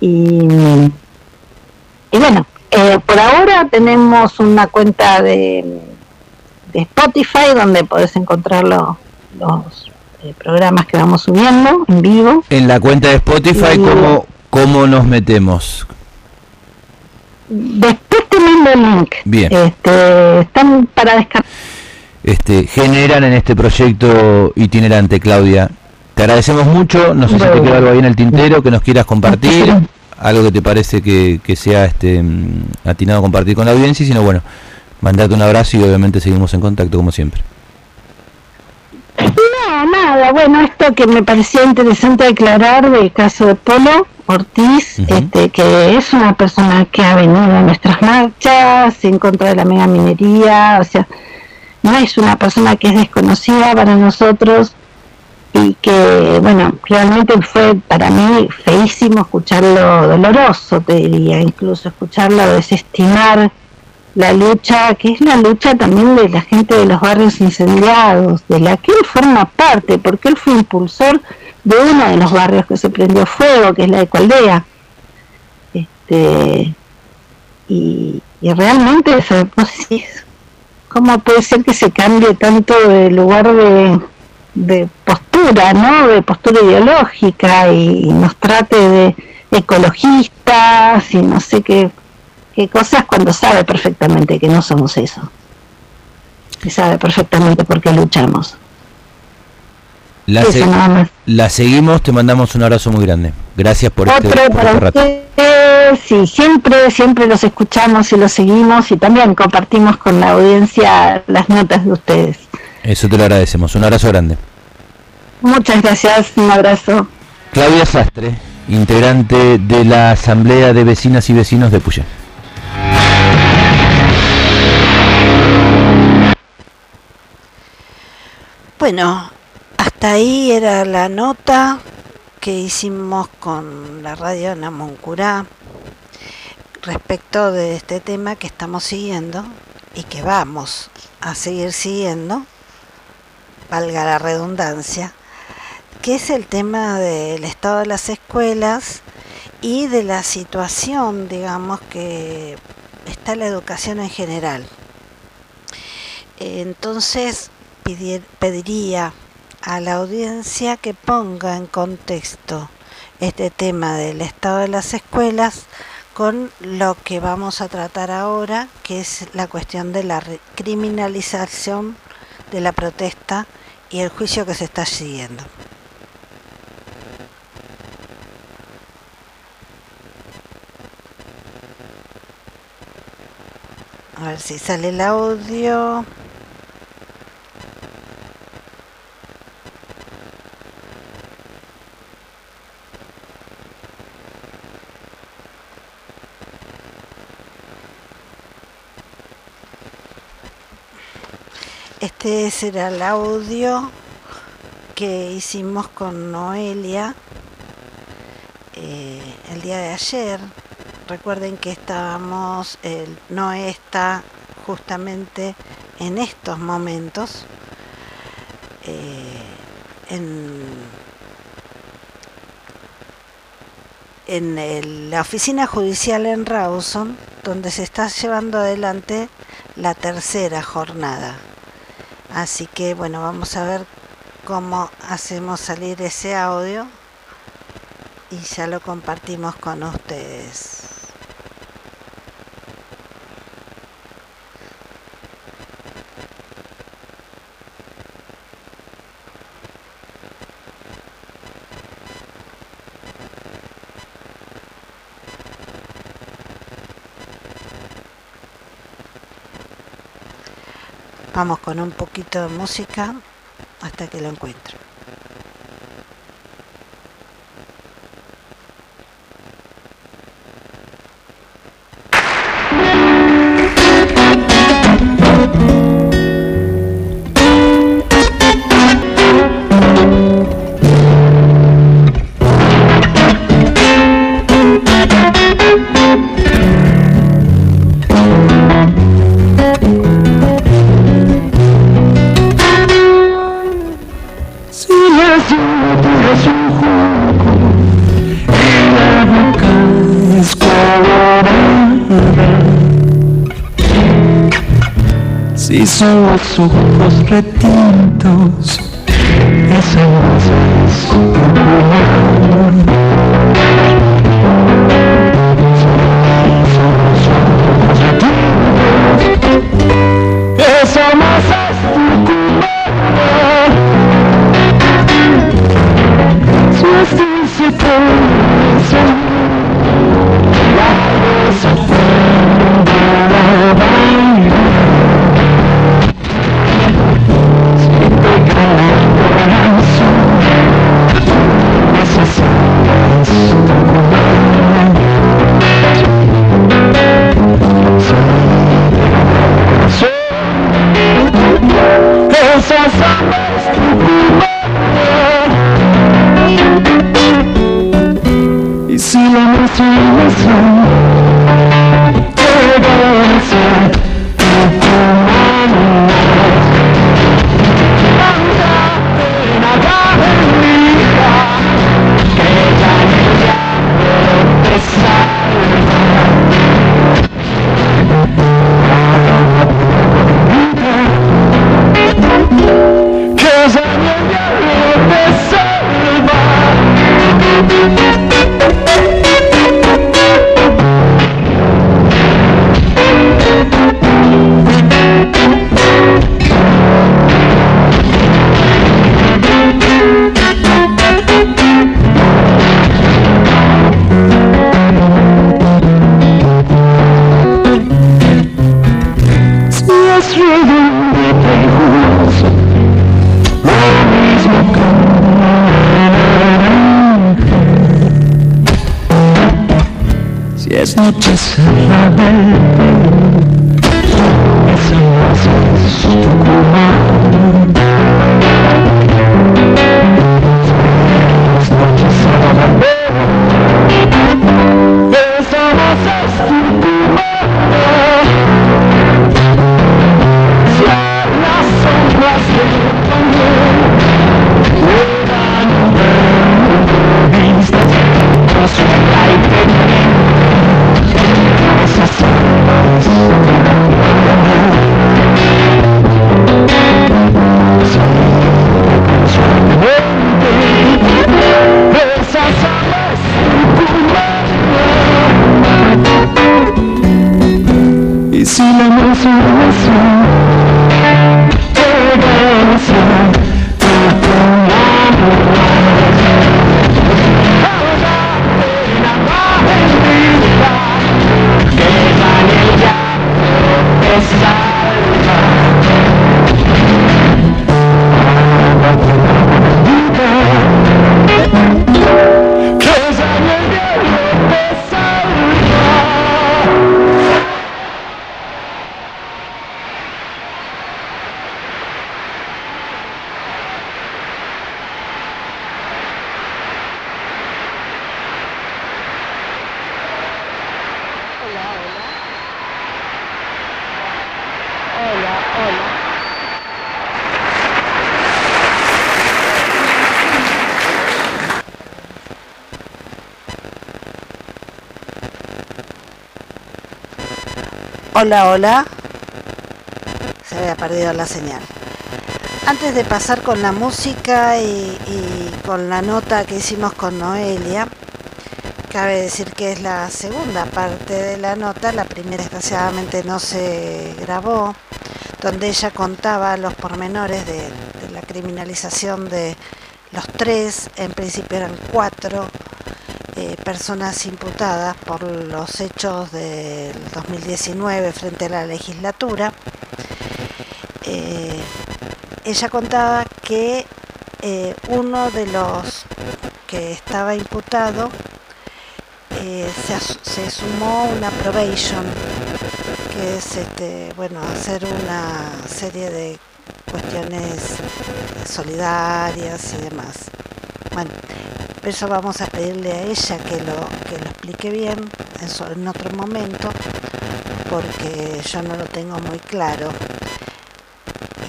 Y, y bueno, eh, por ahora tenemos una cuenta de, de Spotify donde podés encontrar lo- los eh, programas que vamos subiendo en vivo. En la cuenta de Spotify, Y- ¿cómo, ¿cómo nos metemos? Después te mando el link. Bien. Este, están para descargar. Este, generan en este proyecto itinerante, Claudia. Te agradecemos mucho. No sé si te queda algo ahí en el tintero que nos quieras compartir. Algo que te parece que, que sea este mm, atinado a compartir con la audiencia. y Si no, bueno, mandarte un abrazo y obviamente seguimos en contacto como siempre. No, nada, bueno, esto que me parecía interesante aclarar del caso de Polo Ortiz, este, que es una persona que ha venido a nuestras marchas en contra de la mega minería, o sea, no es una persona que es desconocida para nosotros y que, bueno, realmente fue para mí feísimo escucharlo doloroso, te diría, incluso escucharlo desestimar la lucha, que es la lucha también de la gente de los barrios incendiados, de la que él forma parte, porque él fue impulsor de uno de los barrios que se prendió fuego, que es la de Coaldea. Este, y, y realmente, ¿cómo puede ser que se cambie tanto de lugar de, de postura, ¿no? De postura ideológica y, nos trate de ecologistas y no sé qué, qué cosas cuando sabe perfectamente que no somos eso. Y sabe perfectamente por qué luchamos. La, Eso se- nada más. la seguimos, te mandamos un abrazo muy grande. Gracias por este, Otro por para este rato. ustedes, y siempre, siempre los escuchamos y los seguimos y también compartimos con la audiencia las notas de ustedes. Eso te lo agradecemos. Un abrazo grande. Muchas gracias, un abrazo. Claudia Sastre, integrante de la Asamblea de Vecinas y Vecinos de Puyén. Bueno, hasta ahí era la nota que hicimos con la radio Namoncurá respecto de este tema que estamos siguiendo y que vamos a seguir siguiendo, valga la redundancia, que es el tema del estado de las escuelas y de la situación, digamos, que está la educación en general. Entonces, pediría a la audiencia que ponga en contexto este tema del estado de las escuelas con lo que vamos a tratar ahora, que es la cuestión de la criminalización de la protesta y el juicio que se está siguiendo. A ver si sale el audio. Este será el audio que hicimos con Noelia eh, el día de ayer. Recuerden que estábamos, el Noé está justamente en estos momentos eh, en, la oficina judicial en Rawson, donde se está llevando adelante la tercera jornada. Así que bueno, vamos a ver cómo hacemos salir ese audio y ya lo compartimos con ustedes. Vamos con un poquito de música hasta que lo encuentro. Los ojos retintos, esa voz es Hola, hola. Se había perdido la señal. Antes de pasar con la música y, con la nota que hicimos con Noelia, cabe decir que es la segunda parte de la nota, la primera desgraciadamente no se grabó, donde ella contaba los pormenores de, la criminalización de los tres, en principio eran cuatro, personas imputadas por los hechos del 2019 frente a la legislatura. Eh, ella contaba que eh, uno de los que estaba imputado eh, se, sumó una probation, que es este, bueno, hacer una serie de cuestiones solidarias y demás. Pero eso vamos a pedirle a ella que lo, que lo explique bien en, su- en otro momento, porque yo no lo tengo muy claro.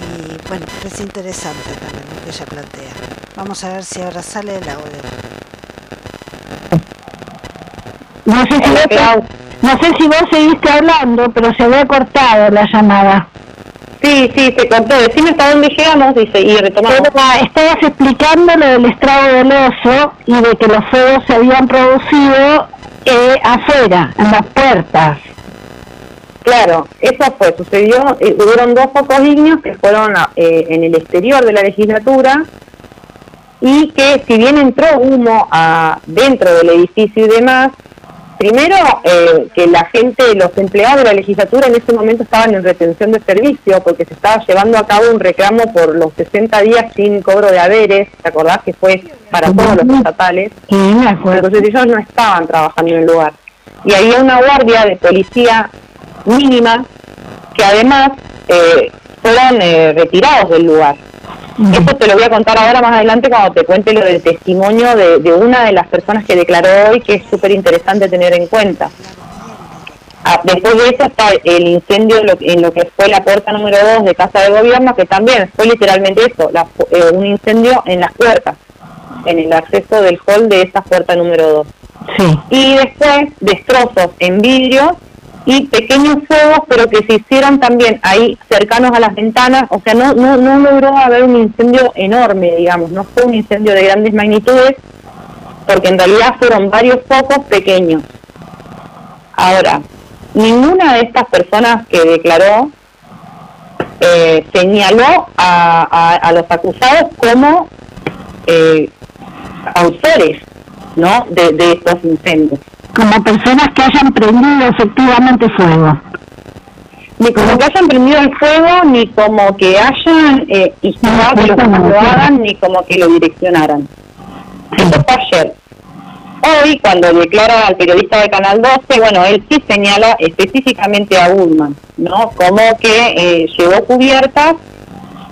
Y bueno, es interesante también lo que ella plantea. Vamos a ver si ahora sale el audio. No sé, si vos, no sé si vos seguiste hablando, pero se había cortado la llamada. Sí, sí, se cortó. Decime hasta dónde llegamos dice, y retomamos. Era- estabas explicando lo del estrago del oso y de que los fuegos se habían producido eh, afuera, en las puertas. Claro, eso fue, sucedió, eh, hubieron dos focos dignos que fueron eh, en el exterior de la legislatura y que si bien entró humo a, dentro del edificio y demás, primero eh, que la gente, los empleados de la legislatura en ese momento estaban en retención de servicio porque se estaba llevando a cabo un reclamo por los 60 días sin cobro de haberes, ¿te acordás que fue para todos los estatales? Entonces ellos no estaban trabajando en el lugar. Y había una guardia de policía mínima que además eh, fueron eh, retirados del lugar. Esto te lo voy a contar ahora más adelante cuando te cuente lo del testimonio de, de una de las personas que declaró hoy, que es súper interesante tener en cuenta. Ah, después de eso está el incendio en lo, en lo que fue la puerta número 2 de Casa de Gobierno, que también fue literalmente eso, la eh, un incendio en las puertas, en el acceso del hall de esa puerta número 2 Sí. y después destrozos en vidrio y pequeños fuegos, pero que se hicieron también ahí cercanos a las ventanas, o sea, no, no, no logró haber un incendio enorme, digamos, no fue un incendio de grandes magnitudes, porque en realidad fueron varios focos pequeños. Ahora, ninguna de estas personas que declaró eh, señaló a, a- a los acusados como eh, autores ¿no? de, de estos incendios. Como personas que hayan prendido efectivamente fuego. Ni como que hayan prendido el fuego, ni como que hayan eh, instigado que los demás lo hagan, ni como que lo direccionaran. Eso fue ayer. Hoy, cuando declara al periodista de Canal 12, bueno, él sí señala específicamente a Goodman, ¿no? Como que eh, llevó cubiertas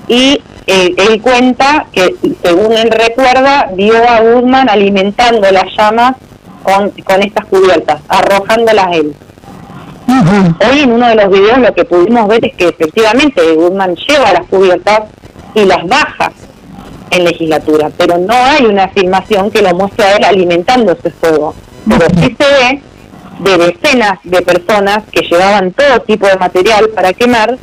y eh, él cuenta que, según él recuerda, vio a Goodman alimentando las llamas con, con estas cubiertas, arrojándolas él. Hoy en uno de los videos lo que pudimos ver es que efectivamente Goodman lleva las cubiertas y las baja en legislatura, pero no hay una afirmación que lo muestre a él alimentando ese fuego. Pero sí se ve de decenas de personas que llevaban todo tipo de material para quemar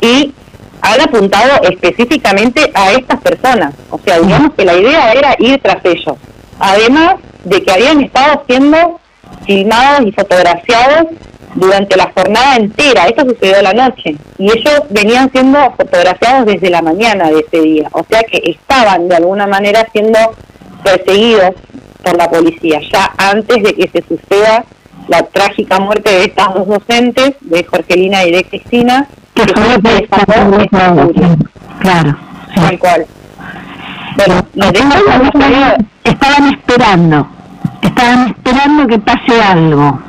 y han apuntado específicamente a estas personas. O sea, digamos que la idea era ir tras ellos. Además de que habían estado siendo filmados y fotografiados durante la jornada entera. Esto sucedió la noche. Y ellos venían siendo fotografiados desde la mañana de ese día. O sea que estaban de alguna manera siendo perseguidos por la policía, ya antes de que se suceda la trágica muerte de estas dos docentes, de Jorgelina y de Cristina, Que fue furia. Claro. sí. Tal cual. Bueno, nos estaban esperando, estaban esperando que pase algo.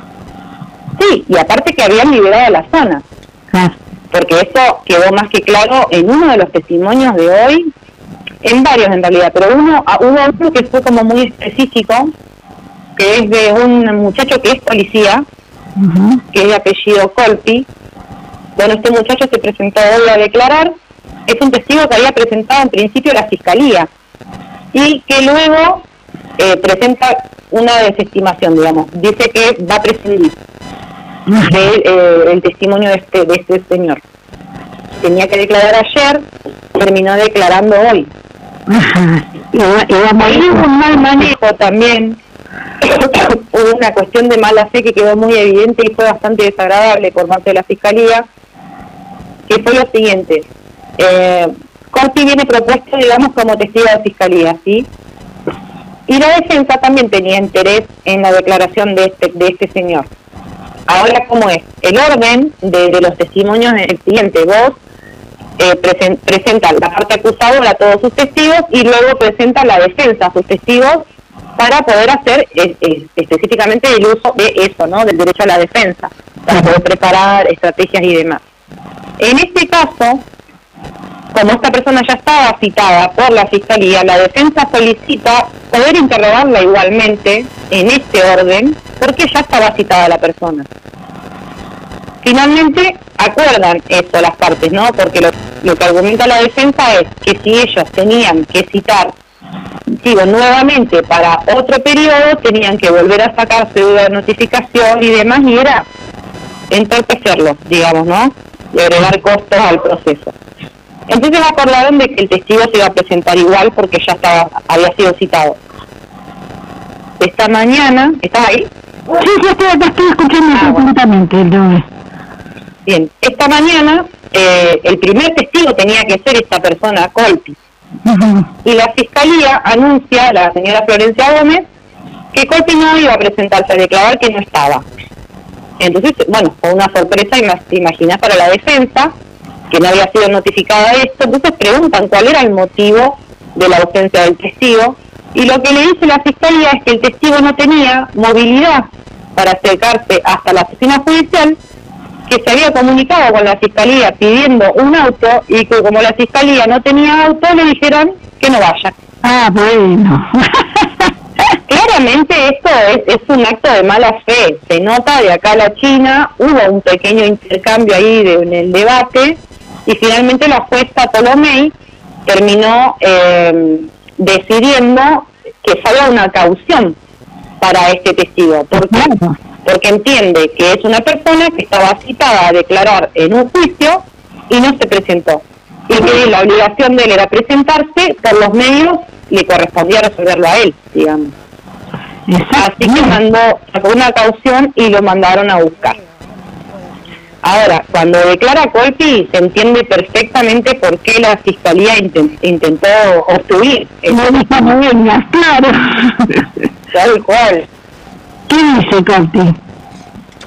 Sí, y aparte que habían liberado la zona. Claro. porque eso quedó más que claro en uno de los testimonios de hoy, en varios en realidad, pero uno ah, hubo otro que fue como muy específico, que es de un muchacho que es policía, que es de apellido Colpi. Bueno, este muchacho se presentó hoy a declarar, es un testigo que había presentado en principio la fiscalía y que luego eh, presenta una desestimación, digamos, dice que va a prescindir de, eh, el testimonio de este, de este señor. Tenía que declarar ayer, terminó declarando hoy. Y y hubo un mal manejo también, hubo una cuestión de mala fe que quedó muy evidente y fue bastante desagradable por parte de la Fiscalía, que fue lo siguiente. Eh, Corti viene propuesto, digamos, como testigo de Fiscalía, ¿sí? Y la defensa también tenía interés en la declaración de este, de este señor. Ahora, ¿cómo es? El orden de, los testimonios es el siguiente. Vos eh, presen- presentan la parte acusadora a todos sus testigos y luego presenta la defensa a sus testigos para poder hacer específicamente el uso de eso, ¿no? Del derecho a la defensa, para poder preparar estrategias y demás. En este caso, como esta persona ya estaba citada por la fiscalía, la defensa solicita poder interrogarla igualmente en este orden, porque ya estaba citada la persona. Finalmente acuerdan eso las partes, ¿no? Porque lo, que argumenta la defensa es que si ellos tenían que citar, digo, nuevamente para otro periodo, tenían que volver a sacar cédula de notificación y demás, y era entorpecerlo, digamos, ¿no? Y agregar costos al proceso. Entonces acordaron de que el testigo se iba a presentar igual porque ya estaba había sido citado. Esta mañana, ¿estás ahí? Sí, sí, estoy, estoy escuchando Ah, bueno. atentamente. Lourdes. Bien, esta mañana eh, el primer testigo tenía que ser esta persona, Colpi. Y la fiscalía anuncia, la señora Florencia Gómez, que Colpi no iba a presentarse a declarar que no estaba. Entonces, bueno, fue una sorpresa, imaginas, para la defensa, que no había sido notificada de esto. Entonces preguntan cuál era el motivo de la ausencia del testigo. Y lo que le dice la fiscalía es que el testigo no tenía movilidad para acercarse hasta la oficina judicial, que se había comunicado con la fiscalía pidiendo un auto y que como la fiscalía no tenía auto, le dijeron que no vaya. Ah, bueno. Claramente esto es, es un acto de mala fe. Se nota de acá a la China, hubo un pequeño intercambio ahí de- en el debate y finalmente la jueza Tolomei terminó eh, decidiendo que salga una caución para este testigo. ¿Por qué? Porque entiende que es una persona que estaba citada a declarar en un juicio y no se presentó. Y que la obligación de él era presentarse, por los medios le correspondía resolverlo a él, digamos. Así que mandó, sacó una caución y lo mandaron a buscar. Ahora, cuando declara Colpi, se entiende perfectamente por qué la fiscalía inten- intentó obstruir. Vengas, claro. tal cual. ¿Qué dice Corti?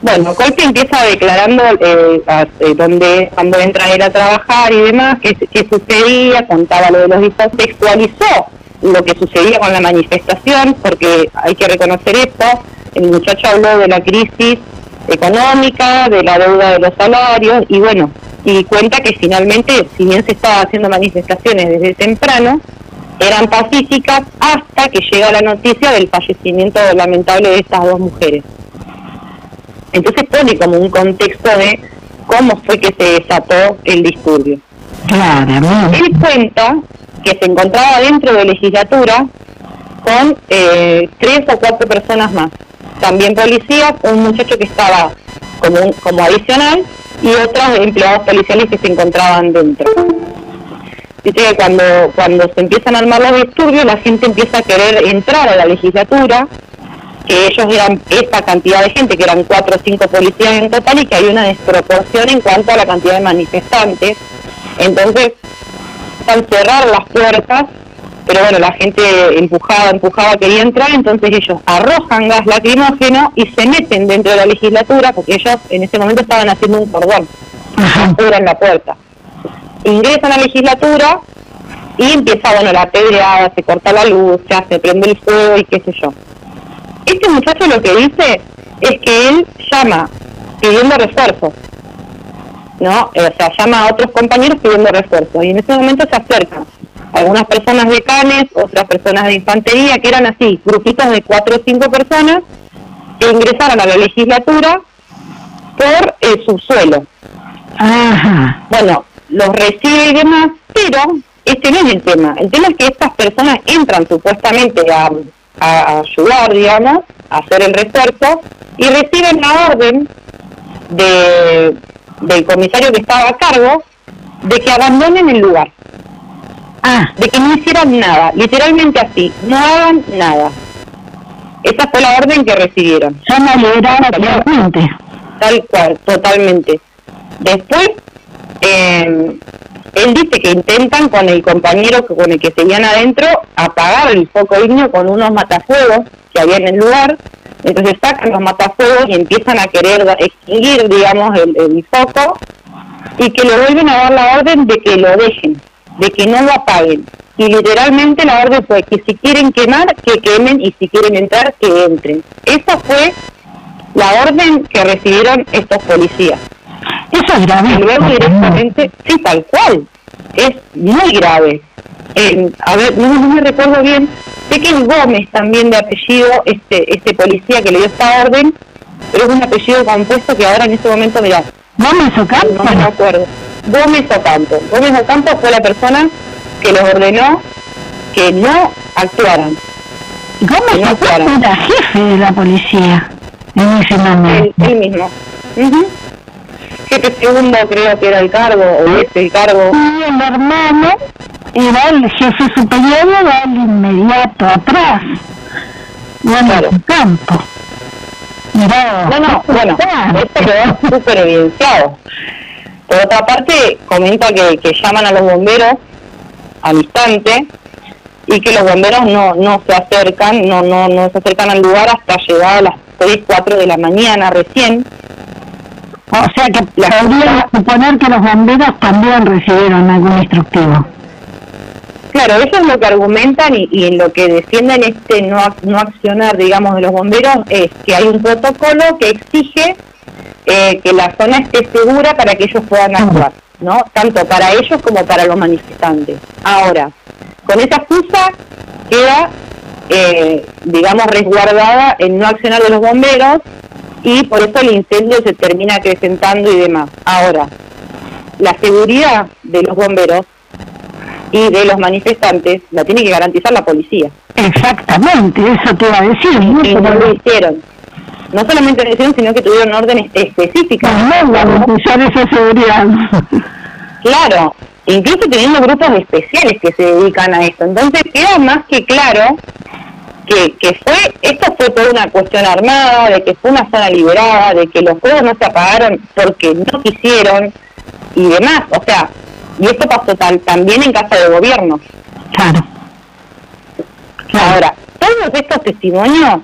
Bueno, Colpi empieza declarando eh, a- eh, dónde, cuando entra él a trabajar y demás, qué, qué sucedía, contaba lo de los hijos, textualizó lo que sucedía con la manifestación, porque hay que reconocer esto, el muchacho habló de la crisis económica, de la deuda de los salarios, y bueno, y cuenta que finalmente, si bien se estaba haciendo manifestaciones desde temprano, eran pacíficas hasta que llega la noticia del fallecimiento lamentable de estas dos mujeres. Entonces pone como un contexto de cómo fue que se desató el disturbio. Claramente. Él cuenta que se encontraba dentro de legislatura con eh, tres o cuatro personas más. También policías, un muchacho que estaba como, como adicional y otros empleados policiales que se encontraban dentro. Dice que cuando, cuando se empiezan a armar los disturbios, la gente empieza a querer entrar a la legislatura, que ellos eran esta cantidad de gente, que eran cuatro o cinco policías en total, y que hay una desproporción en cuanto a la cantidad de manifestantes. Entonces, al cerrar las puertas, pero bueno, la gente empujaba, empujaba, quería entrar, entonces ellos arrojan gas lacrimógeno y se meten dentro de la legislatura, porque ellos en ese momento estaban haciendo un cordón, apuran la puerta. Ingresan a la legislatura y empieza, bueno, la pedreada, se corta la luz, ya se prende el fuego y qué sé yo. Este muchacho lo que dice es que él llama pidiendo refuerzo, ¿no? O sea, llama a otros compañeros pidiendo refuerzo y en ese momento se acercan algunas personas de canes, otras personas de infantería, que eran así, grupitos de cuatro o cinco personas que ingresaron a la legislatura por el subsuelo. Ajá. Bueno, los recibe y demás, pero este no es el tema. El tema es que estas personas entran supuestamente a, a ayudar, digamos, a hacer el refuerzo y reciben la orden de, del comisario que estaba a cargo de que abandonen el lugar, Ah, de que no hicieran nada, literalmente así, no hagan nada. Esa fue la orden que recibieron. ya me liberaron totalmente. Tal cual, totalmente. Después, eh, él dice que intentan con el compañero que- con el que seguían adentro apagar el foco ignio con unos matafuegos que había en el lugar. Entonces sacan los matafuegos y empiezan a querer extinguir, digamos, el, el foco y que le vuelven a dar la orden de que lo dejen, de que no lo apaguen. Y literalmente la orden fue que si quieren quemar, que quemen y si quieren entrar, que entren. Esa fue la orden que recibieron estos policías. Eso es grave. Y luego directamente, sí, tal cual, es muy grave. Eh, a ver, no, no me recuerdo bien, sé que es Gómez también de apellido, este este policía que le dio esta orden, pero es un apellido compuesto que ahora en este momento, mirá, Gómez no Ocampo. me acuerdo. Gómez Ocampo. Gómez Ocampo fue la persona que les ordenó que no actuaran. Gómez no Ocampo era jefe de la policía en ese momento. él mismo. Ujú. Jefe segundo creo que era el cargo, o es el cargo. Y el hermano era el jefe superior y era el inmediato atrás. Gómez Claro. Ocampo. Mirá, No, no, bueno, esto quedó súper evidenciado. Por otra parte, comenta que, que llaman a los bomberos al instante y que los bomberos no, no se acercan, no, no, no se acercan al lugar hasta llegar a las 3, 4 de la mañana recién. O sea que podría suponer que los bomberos también recibieron algún instructivo. Claro, eso es lo que argumentan y, y en lo que defienden este no, no accionar, digamos, de los bomberos es que hay un protocolo que exige eh, que la zona esté segura para que ellos puedan actuar, ¿no? Tanto para ellos como para los manifestantes. Ahora, con esa excusa queda, eh, digamos, resguardada el no accionar de los bomberos y por eso el incendio se termina acrecentando y demás. Ahora, la seguridad de los bomberos y de los manifestantes la tiene que garantizar la policía. Exactamente, eso te iba a decir. Y no lo hicieron. No solamente lo hicieron, sino que tuvieron órdenes específicas. no garantizar esa seguridad. Claro, incluso teniendo grupos especiales que se dedican a esto. Entonces queda más que claro que, que fue, esto fue toda una cuestión armada, de que fue una zona liberada, de que los fuegos no se apagaron porque no quisieron y demás. O sea, y esto pasó tal, también en casa de gobierno. Claro. Ahora, todos estos testimonios,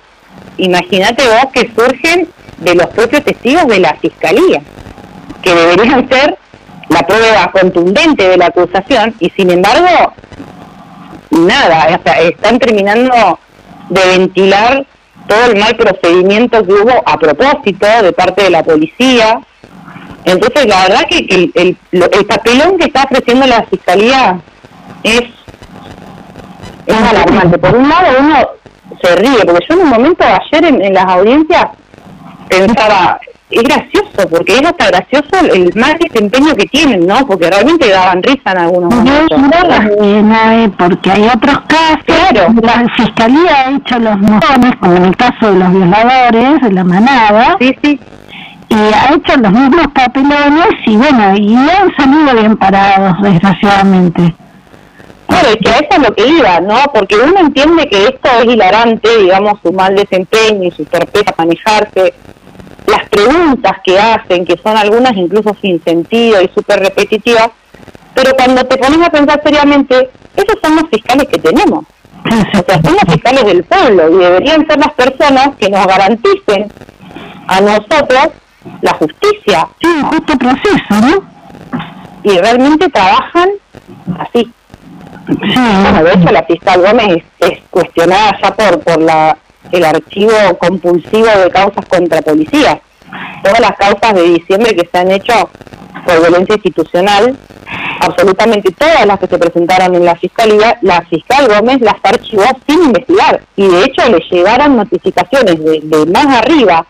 imagínate vos que surgen de los propios testigos de la fiscalía, que deberían ser la prueba contundente de la acusación, y sin embargo, nada, o están terminando de ventilar todo el mal procedimiento que hubo a propósito de parte de la policía. Entonces, la verdad que el, el, el papelón que está ofreciendo la fiscalía es, es alarmante. Por un lado, uno se ríe, porque yo en un momento ayer en, en las audiencias pensaba, es gracioso, porque es hasta gracioso el, mal desempeño que tienen, ¿no? Porque realmente daban risa en algunos momentos. Eh, porque hay otros casos. Claro. La fiscalía ha hecho los mojones, como en el caso de los violadores, de la manada. Sí, sí. Y ha hecho los mismos papelones y bueno, y han salido bien parados, desgraciadamente. Claro, es que a eso es lo que iba, ¿no? Porque uno entiende que esto es hilarante, digamos, su mal desempeño y su torpeza a manejarse, las preguntas que hacen, que son algunas incluso sin sentido y súper repetitivas, pero cuando te pones a pensar seriamente, esos son los fiscales que tenemos. O sea, son los fiscales del pueblo y deberían ser las personas que nos garanticen a nosotros la justicia. Sí, un justo proceso, ¿no? Y realmente trabajan así. Bueno, de hecho la fiscal Gómez es, es cuestionada ya por, por la, el archivo compulsivo de causas contra policías. Todas las causas de diciembre que se han hecho por violencia institucional, absolutamente todas las que se presentaron en la fiscalía, la fiscal Gómez las archivó sin investigar. Y de hecho le llegaron notificaciones de, de más arriba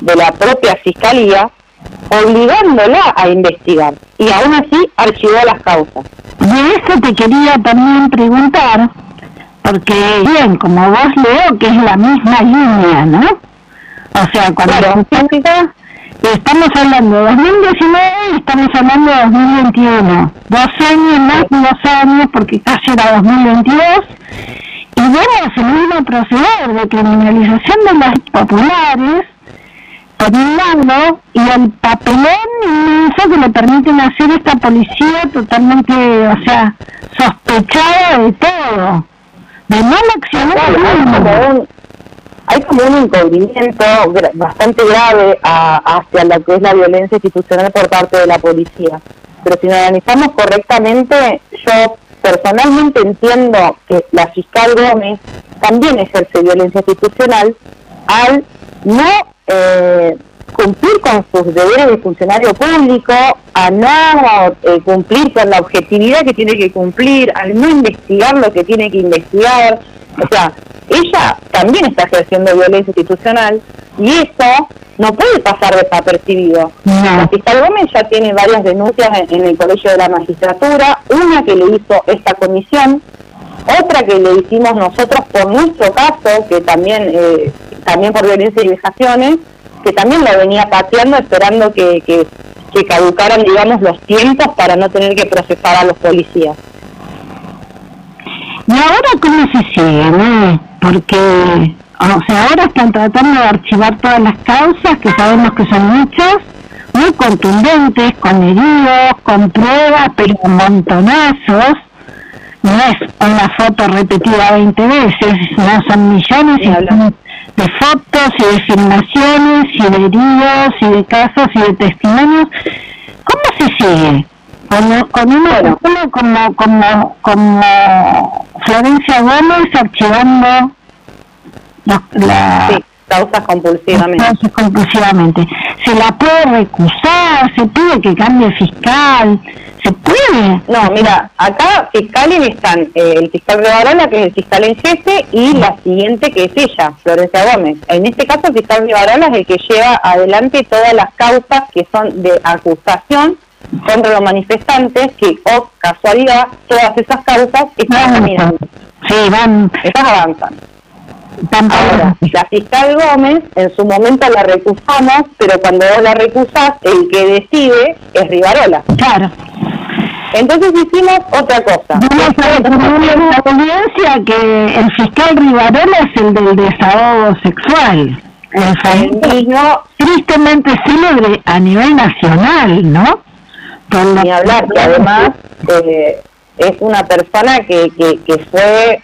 de la propia fiscalía obligándola a investigar. Y aún así archivó las causas. De eso te quería también preguntar, porque bien, como vos leo que es la misma línea, ¿no? O sea, cuando Claro. empieza, estamos hablando de 2019 y estamos hablando de 2021. Dos años más de dos años, porque casi era 2022. Y vemos el mismo proceder de criminalización de las populares, y el papelón inmenso que le permiten hacer esta policía totalmente, o sea, sospechada de todo, de mal accionar. Claro, hay como un, encubrimiento bastante grave a- hacia lo que es la violencia institucional por parte de la policía. Pero si lo analizamos correctamente, yo personalmente entiendo que la fiscal Gómez también ejerce violencia institucional al no eh, cumplir con sus deberes de funcionario público, a no eh, cumplir con la objetividad que tiene que cumplir, al no investigar lo que tiene que investigar. O sea, ella también está ejerciendo violencia institucional y eso no puede pasar desapercibido. La fiscal Gómez ya tiene varias denuncias en, en el Colegio de la Magistratura, una que le hizo esta comisión, otra que le hicimos nosotros por nuestro caso, que también eh, también por violencia y vejaciones, que también la venía pateando esperando que, que, que caducaran, digamos, los tiempos para no tener que procesar a los policías. ¿Y ahora cómo se sigue? no? Porque, o sea, ahora están tratando de archivar todas las causas, que sabemos que son muchas, muy contundentes, con heridos, con pruebas, pero montonazos. No es una foto repetida 20 veces, no son millones y de fotos y de filmaciones y de heridos y de casos y de testimonios. ¿Cómo se sigue? Con, con una persona como, como, como Florencia Gómez archivando la, la Sí, causas compulsivamente. causas compulsivamente. ¿Se la puede recusar? ¿Se pide que cambie fiscal? ¿Se puede? No, mira, acá fiscales están eh, el fiscal Rivarola, que es el fiscal en jefe, y la siguiente que es ella, Florencia Gómez. En este caso, el fiscal Rivarola es el que lleva adelante todas las causas que son de acusación contra los manifestantes, que, oh casualidad, todas esas causas están caminando. Sí, van, Estas avanzan. Ahora, la fiscal Gómez, en su momento la recusamos, pero cuando vos la recusás, el que decide es Rivarola. Claro. Entonces hicimos otra cosa. Vamos a recordar a la audiencia que el fiscal Rivarola es el del desahogo sexual. El mismo- tristemente célebre a nivel nacional, ¿no? Con ni hablar, que además eh, es una persona que, que, que fue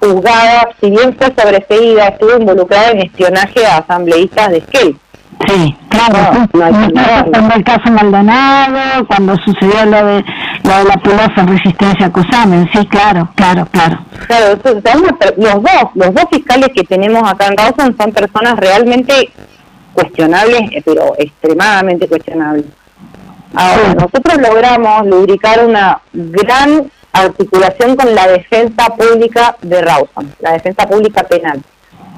juzgada, si bien fue sobreseída, estuvo involucrada en espionaje a asambleístas de Esquel. Sí, claro. No, cuando el caso Maldonado, cuando sucedió lo de, lo de la pulaza en resistencia a Cusamen, sí, claro, claro, claro. Claro, los dos, los dos fiscales que tenemos acá en Rawson son personas realmente cuestionables, eh, pero extremadamente cuestionables. Ahora, nosotros logramos lubricar una gran articulación con la defensa pública de Rawson, la defensa pública penal.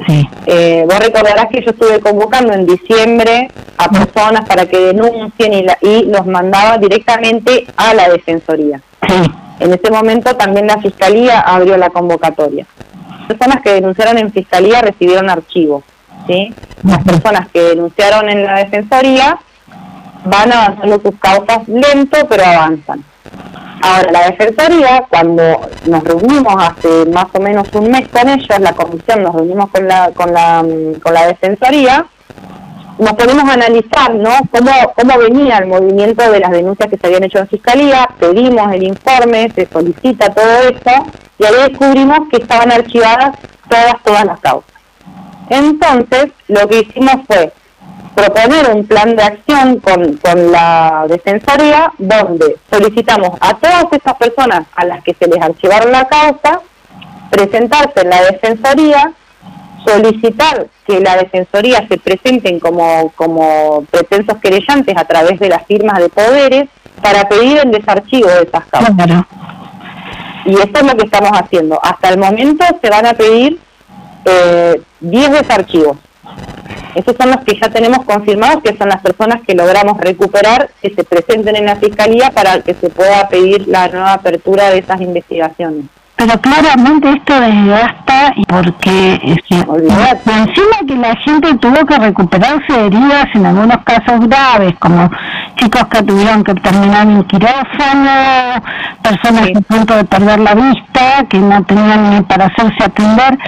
Sí, Eh, vos recordarás que yo estuve convocando en diciembre a personas para que denuncien y, la- y los mandaba directamente a la Defensoría. sí, En ese momento también la Fiscalía abrió la convocatoria. Personas que denunciaron en Fiscalía recibieron archivos. ¿sí? Las personas que denunciaron en la Defensoría van avanzando sus causas lento, pero avanzan. Ahora, la Defensoría, cuando nos reunimos hace más o menos un mes con ellos, la comisión nos reunimos con la, con la, con la Defensoría, nos ponemos a analizar ¿no? cómo, cómo venía el movimiento de las denuncias que se habían hecho en Fiscalía, pedimos el informe, se solicita todo esto, y ahí descubrimos que estaban archivadas todas, todas las causas. Entonces, lo que hicimos fue proponer un plan de acción con, con la Defensoría donde solicitamos a todas estas personas a las que se les archivaron la causa presentarse en la Defensoría, solicitar que la Defensoría se presenten como, como pretensos querellantes a través de las firmas de poderes para pedir el desarchivo de esas causas. claro. Y eso es lo que estamos haciendo. Hasta el momento se van a pedir eh, 10 desarchivos. Esos son los que ya tenemos confirmados, que son las personas que logramos recuperar, que se presenten en la Fiscalía para que se pueda pedir la nueva apertura de esas investigaciones. Pero claramente esto desgasta porque es que- Olvidate. y encima que la gente tuvo que recuperarse de heridas en algunos casos graves, como chicos que tuvieron que terminar en quirófano, personas Sí. a punto de perder la vista, que no tenían ni para hacerse atender.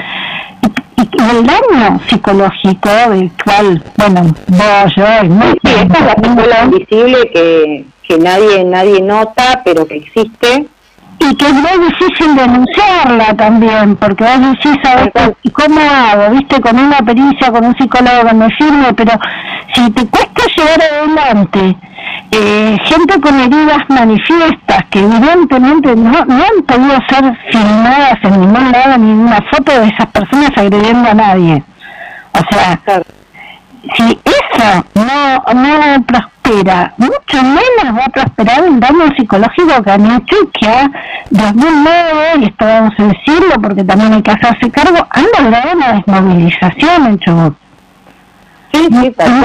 Y, el daño psicológico del cual, bueno, vos, yo y Sí, muchos- esta es la secuela invisible que, que nadie nadie nota, pero que existe. y que es muy difícil denunciarla también, porque vos decís, ¿sabes ¿y cómo hago? ¿Viste? Con una pericia, con un psicólogo que me firme, pero si te cuesta llevar adelante eh, gente con heridas manifiestas que evidentemente no, no han podido ser filmadas en ningún lado ni una foto de esas personas agrediendo a nadie. O sea, Claro. si eso no, no prospera, mucho menos va a prosperar el daño psicológico que han hecho y que ha, de algún modo, y esto vamos a decirlo porque también hay que hacerse cargo, han logrado una desmovilización en Chubut. Sí, sí, tal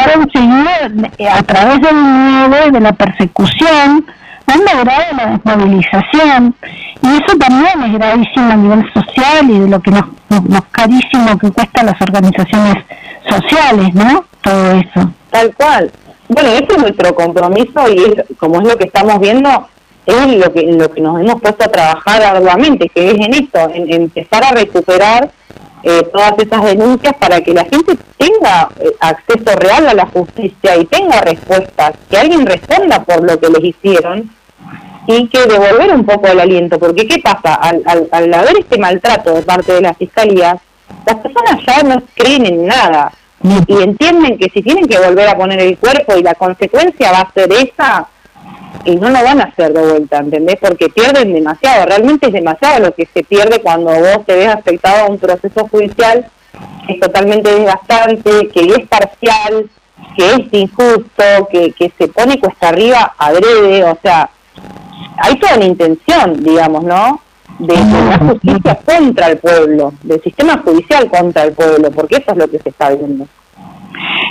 eh, a través del miedo y de la persecución, han logrado la desmovilización. Y eso también es gravísimo a nivel social y de lo que nos, nos, carísimo que cuesta las organizaciones sociales, ¿no? Todo eso. Tal cual. Bueno, ese es nuestro compromiso y es, como es lo que estamos viendo, es lo que, lo que nos hemos puesto a trabajar arduamente, que es en esto, en, en empezar a recuperar eh, todas esas denuncias para que la gente tenga eh, acceso real a la justicia y tenga respuestas, que alguien responda por lo que les hicieron y que devolver un poco el aliento, porque ¿qué pasa? Al, al, al haber este maltrato de parte de las fiscalías, las personas ya no creen en nada y entienden que si tienen que volver a poner el cuerpo y la consecuencia va a ser esa, y no lo van a hacer de vuelta, ¿entendés? Porque pierden demasiado, realmente es demasiado lo que se pierde cuando vos te ves afectado a un proceso judicial que es totalmente desgastante, que es parcial, que es injusto, que, que se pone cuesta arriba adrede, o sea, hay toda una intención, digamos, ¿no? De, de la justicia contra el pueblo, del sistema judicial contra el pueblo, porque eso es lo que se está viendo.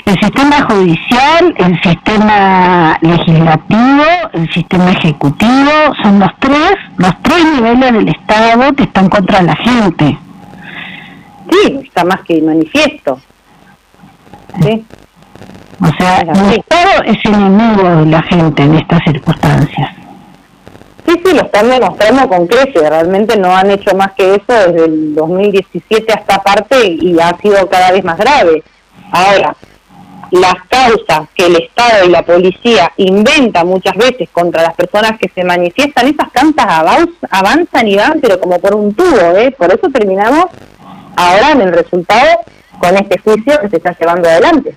El sistema judicial, el sistema legislativo, el sistema ejecutivo, son los tres, los tres niveles del Estado que están contra la gente. Sí, está más que manifiesto. Sí. O sea, el Estado es enemigo de la gente en estas circunstancias. Sí, sí, lo están demostrando con creces. Realmente no han hecho más que eso desde el 2017 hasta parte y ha sido cada vez más grave. Ahora, las causas que el Estado y la policía inventan muchas veces contra las personas que se manifiestan, esas causas avanz- avanzan y van, pero como por un tubo, ¿eh? Por eso terminamos ahora en el resultado con este juicio que se está llevando adelante.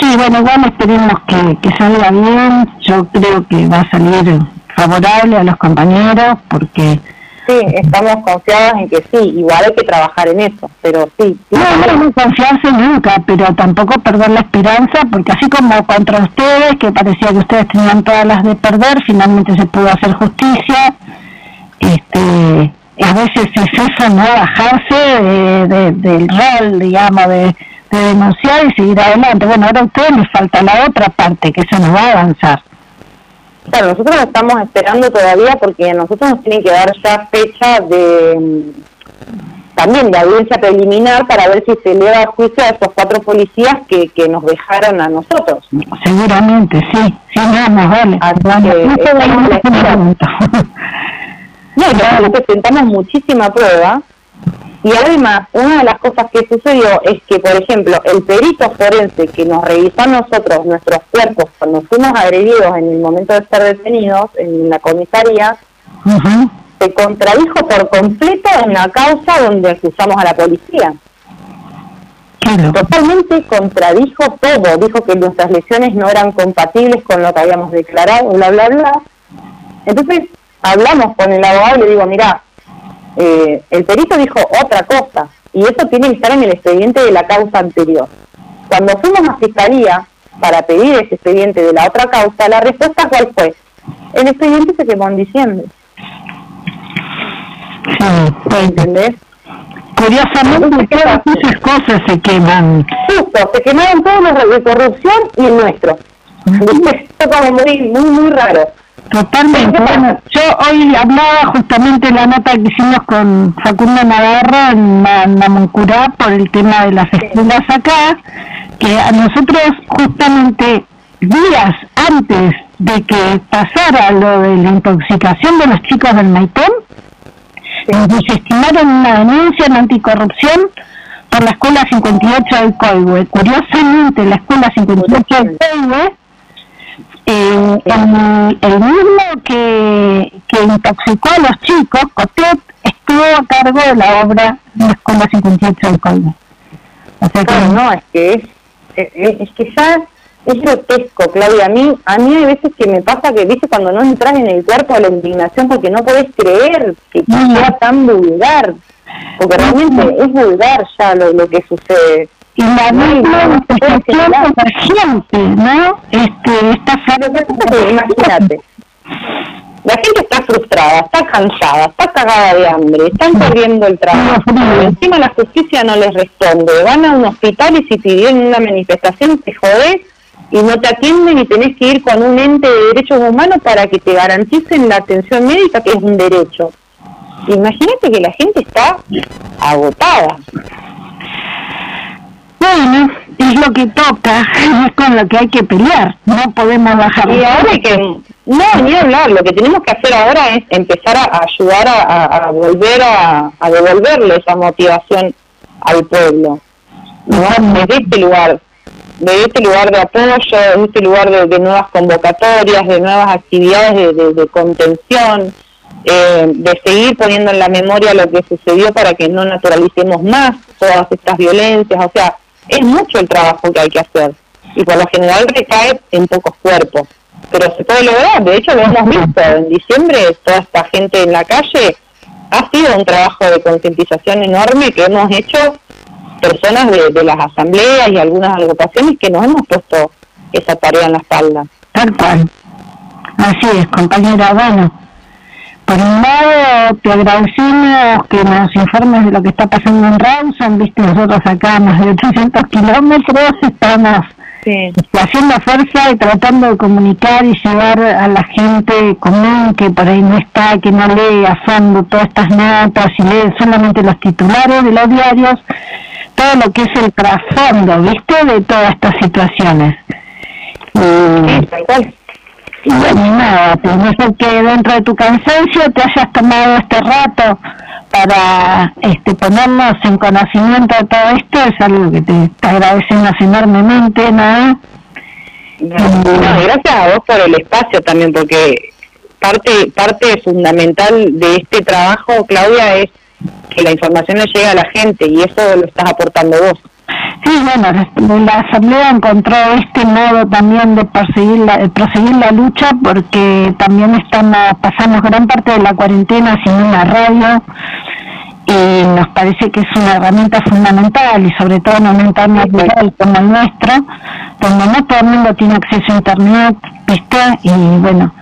Sí, bueno, igual esperemos que, que salga bien. Yo creo que va a salir favorable a los compañeros porque... Sí, estamos confiados en que sí, igual hay que trabajar en eso, pero sí. No, no, no confiarse nunca, pero tampoco perder la esperanza, porque así como contra ustedes, que parecía que ustedes tenían todas las de perder, finalmente se pudo hacer justicia. Este, a veces es eso, no bajarse de- de- del rol, digamos, de, de denunciar y seguir adelante. Bueno, ahora a ustedes les falta la otra parte, que eso no va a avanzar. Claro, nosotros estamos esperando todavía porque a nosotros nos tienen que dar ya fecha de mm, también de audiencia preliminar para ver si se eleva a juicio a esos cuatro policías que, que nos dejaron a nosotros. Seguramente, sí, sí, no, más vale. Así Vale, que no la espera. nosotros presentamos muchísima prueba y además una de las cosas que sucedió es que, por ejemplo, el perito forense que nos revisó a nosotros nuestros cuerpos cuando fuimos agredidos en el momento de ser detenidos en la comisaría, se contradijo por completo en la causa donde acusamos a la policía. Claro. Totalmente contradijo todo, dijo que nuestras lesiones no eran compatibles con lo que habíamos declarado, bla, bla, bla. Entonces hablamos con el abogado y le digo, mira, eh, el perito dijo otra cosa y eso tiene que estar en el expediente de la causa anterior. Cuando fuimos a fiscalía para pedir ese expediente de la otra causa, la respuesta cuál fue? El expediente se quemó en diciembre, Sí, pues, ¿entendés? curiosamente todas esas cosas se queman. Justo, se quemaron todos los de corrupción y el nuestro. Esto como muy, muy, muy raro. Totalmente. Bueno, yo hoy hablaba justamente en la nota que hicimos con Facundo Navarro en Ma- Namuncurá por el tema de las escuelas acá, que a nosotros justamente días antes de que pasara lo de la intoxicación de los chicos del Maitón, nos desestimaron una denuncia en anticorrupción por la escuela 58 del Coihue. Curiosamente, la escuela 58 del Coihue eh, el, el mismo que, que intoxicó a los chicos, Cotet, estuvo a cargo de la obra de la Escuela 58 del Coime. O sea que Claro, no, es que es, es, es que ya es grotesco, Claudia. A mí, a mí hay veces que me pasa que, viste, cuando no entras en el cuerpo de la indignación porque no podés creer que sea tan vulgar. Porque realmente es vulgar ya lo, lo que sucede. Y la misma la gente, ¿no? Este, esta que, imagínate, la gente está frustrada, está cansada, está cagada de hambre, están perdiendo el trabajo, frío. encima la justicia no les responde, van a un hospital y si pidieron una manifestación te jodés y no te atienden y tenés que ir con un ente de derechos humanos para que te garanticen la atención médica que es un derecho. Imagínate que la gente está agotada. Bueno, es lo que toca, es con lo que hay que pelear, no podemos bajar. Y ahora que, no, ni hablar, lo que tenemos que hacer ahora es empezar a ayudar a, a- a volver a, a devolverle esa motivación al pueblo, ¿no? Desde este lugar, desde este lugar de apoyo, desde este lugar de, de nuevas convocatorias, de nuevas actividades de, de- de contención, eh, de seguir poniendo en la memoria lo que sucedió para que no naturalicemos más todas estas violencias, o sea, es mucho el trabajo que hay que hacer y por lo general recae en pocos cuerpos, pero se puede lograr, de hecho lo hemos visto, en diciembre toda esta gente en la calle ha sido un trabajo de concientización enorme que hemos hecho personas de, las asambleas y algunas agrupaciones que nos hemos puesto esa tarea en la espalda. Tal cual. Así es, compañera. Bueno, por un lado te agradecemos que nos informes de lo que está pasando en Rawson. Viste, nosotros acá más de 800 kilómetros estamos Sí. haciendo fuerza y tratando de comunicar y llevar a la gente común que por ahí no está, que no lee a fondo todas estas notas y lee solamente los titulares de los diarios, todo lo que es el trasfondo, ¿viste? De todas estas situaciones. Sí, tal cual. Y bueno, nada, pues no sé que dentro de tu cansancio te hayas tomado este rato para este, ponernos en conocimiento de todo esto, es algo que te, te agradecemos enormemente, ¿no? No, gracias a vos por el espacio también, porque parte parte fundamental de este trabajo, Claudia, es que la información le llegue a la gente y eso lo estás aportando vos. Sí, bueno, la- Asamblea encontró este modo también de perseguir la, de proseguir la lucha porque también estamos pasamos gran parte de la cuarentena sin una radio y nos parece que es una herramienta fundamental y sobre todo en un entorno rural como el nuestro, donde no todo el mundo tiene acceso a internet, ¿viste? Y bueno,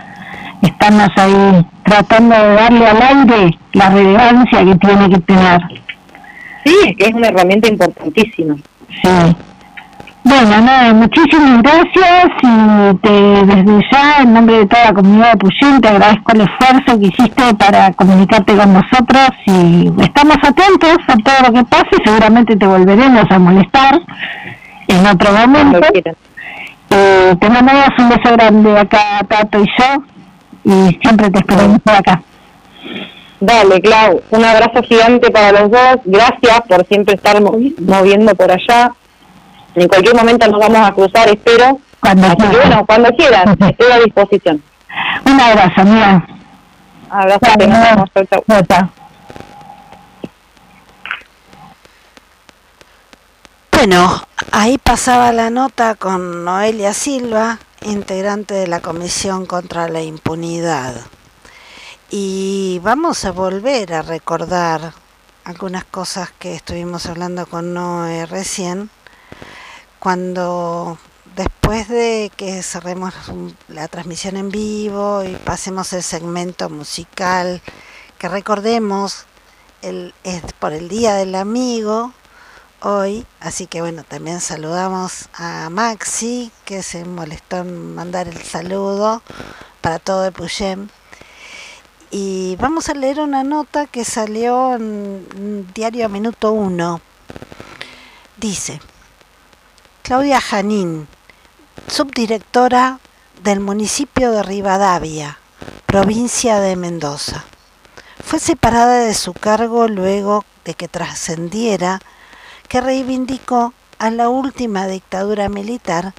estamos ahí tratando de darle al aire la relevancia que tiene que tener. Sí, es una herramienta importantísima. Sí. Bueno, nada, muchísimas gracias y te, desde ya, en nombre de toda la comunidad de te agradezco el esfuerzo que hiciste para comunicarte con nosotros y estamos atentos a todo lo que pase, seguramente te volveremos a molestar en otro momento. Eh, te mandamos un beso grande acá, Tato y yo, y siempre te esperamos por acá. Dale, Clau, un abrazo gigante para los dos. Gracias por siempre estar movi- moviendo por allá. En cualquier momento nos vamos a cruzar, espero. Cuando Así que quieras. bueno, cuando quieran, estoy a disposición. Un abrazo, amiga. Abrazo, nos vemos. Chau, chau. Bueno, ahí pasaba la nota con Noelia Silva, integrante de la Comisión contra la Impunidad. Y vamos a volver a recordar algunas cosas que estuvimos hablando con Noé recién, cuando después de que cerremos la transmisión en vivo y pasemos el segmento musical, que recordemos, el, es por el Día del Amigo, hoy, así que bueno, también saludamos a Maxi, que se molestó en mandar el saludo para todo el Puyem. Y vamos a leer una nota que salió en Diario Minuto 1. Dice, Claudia Janín, subdirectora del municipio de Rivadavia, provincia de Mendoza. Fue separada de su cargo luego de que trascendiera que reivindicó a la última dictadura militar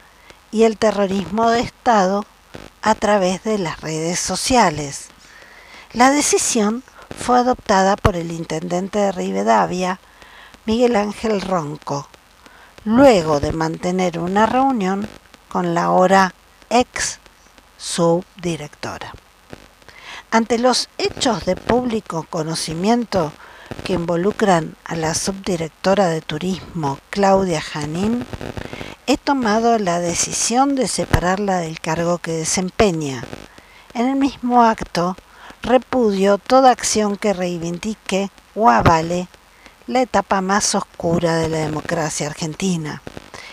y el terrorismo de Estado a través de las redes sociales. La decisión fue adoptada por el intendente de Rivadavia, Miguel Ángel Ronco, luego de mantener una reunión con la ahora ex subdirectora. Ante los hechos de público conocimiento que involucran a la subdirectora de turismo Claudia Janín, he tomado la decisión de separarla del cargo que desempeña. En el mismo acto, repudio toda acción que reivindique o avale la etapa más oscura de la democracia argentina,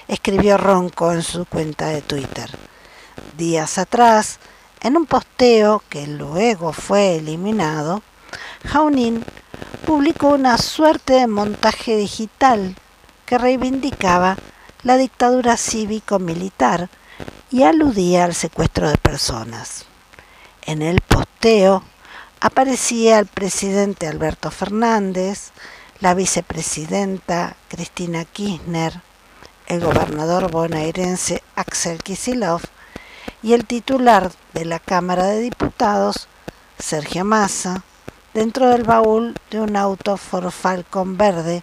escribió Ronco en su cuenta de Twitter. Días atrás, en un posteo que luego fue eliminado, Jaunin publicó una suerte de montaje digital que reivindicaba la dictadura cívico-militar y aludía al secuestro de personas. En el posteo aparecía el presidente Alberto Fernández, la vicepresidenta Cristina Kirchner, el gobernador bonaerense Axel Kicillof y el titular de la Cámara de Diputados, Sergio Massa, dentro del baúl de un auto Ford Falcon verde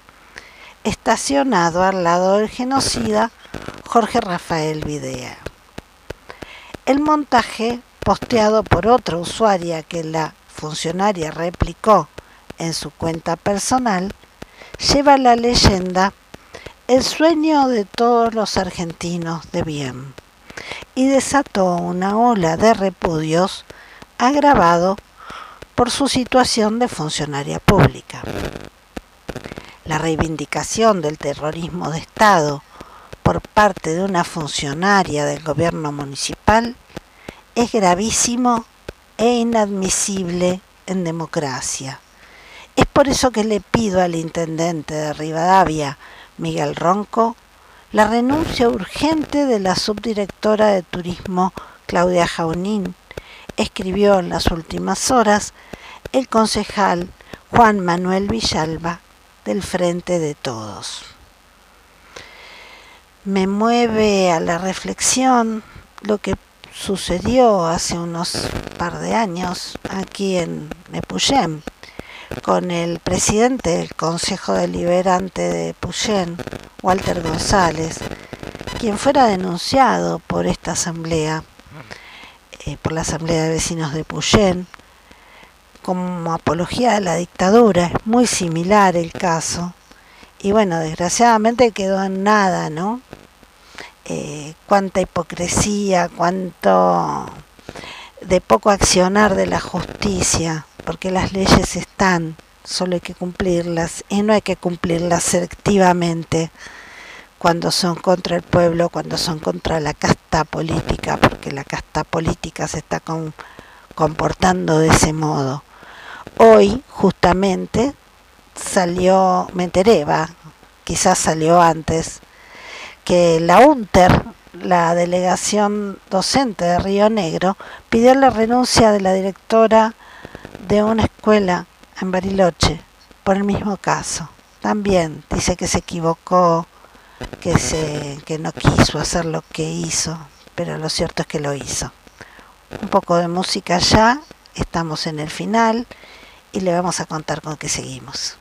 estacionado al lado del genocida Jorge Rafael Videa. El montaje, posteado por otra usuaria que la funcionaria replicó en su cuenta personal, lleva la leyenda El sueño de todos los argentinos de bien y desató una ola de repudios agravado por su situación de funcionaria pública. La reivindicación del terrorismo de Estado por parte de una funcionaria del gobierno municipal es gravísimo e inadmisible en democracia. Es por eso que le pido al intendente de Rivadavia, Miguel Ronco, la renuncia urgente de la subdirectora de turismo Claudia Jaunín, escribió en las últimas horas el concejal Juan Manuel Villalba del Frente de Todos. Me mueve a la reflexión lo que sucedió hace unos par de años aquí en Nepuyén, con el presidente del Consejo Deliberante de Puyén, Walter González, quien fuera denunciado por esta asamblea, eh, por la Asamblea de Vecinos de Puyén, como apología de la dictadura. Es muy similar el caso. Y bueno, desgraciadamente quedó en nada, ¿no? Eh, cuánta hipocresía, cuánto de poco accionar de la justicia, porque las leyes están, solo hay que cumplirlas y no hay que cumplirlas selectivamente cuando son contra el pueblo, cuando son contra la casta política, porque la casta política se está con, comportando de ese modo. Hoy, justamente, salió, me enteré, quizás salió antes, que la UNTER, la delegación docente de Río Negro, pidió la renuncia de la directora de una escuela en Bariloche por el mismo caso. También dice que se equivocó, que, se, que no quiso hacer lo que hizo, pero lo cierto es que lo hizo. Un poco de música ya, estamos en el final y le vamos a contar con qué seguimos.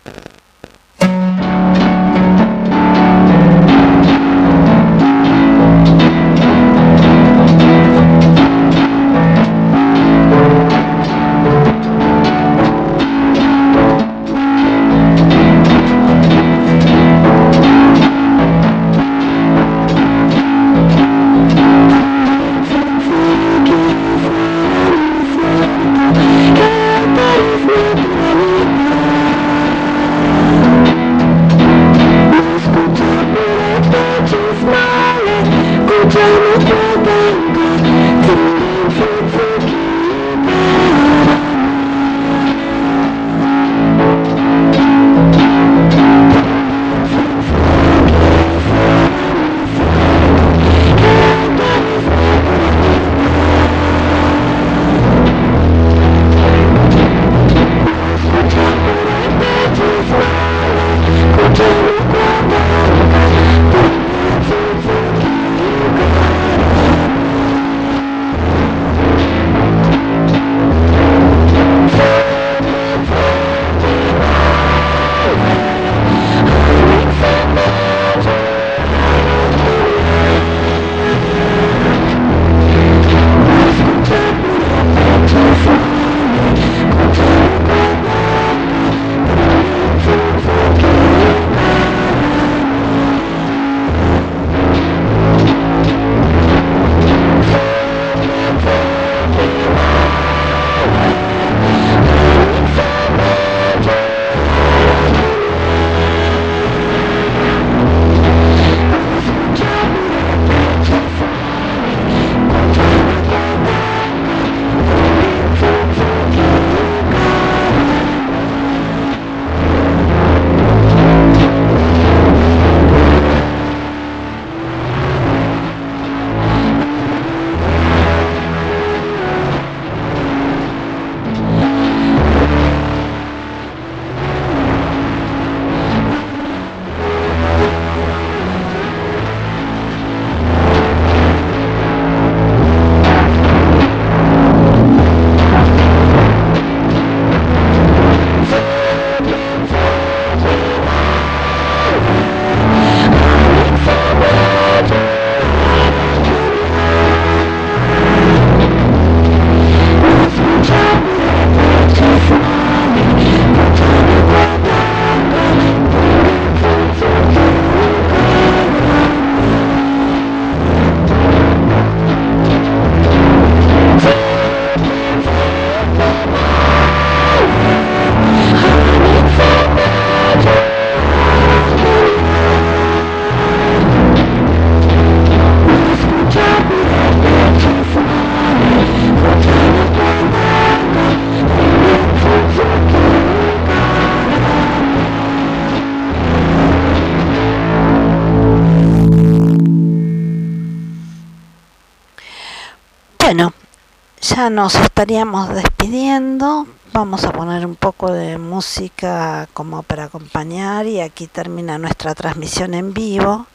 Nos estaríamos despidiendo. Vamos a poner un poco de música como para acompañar y aquí termina nuestra transmisión en vivo.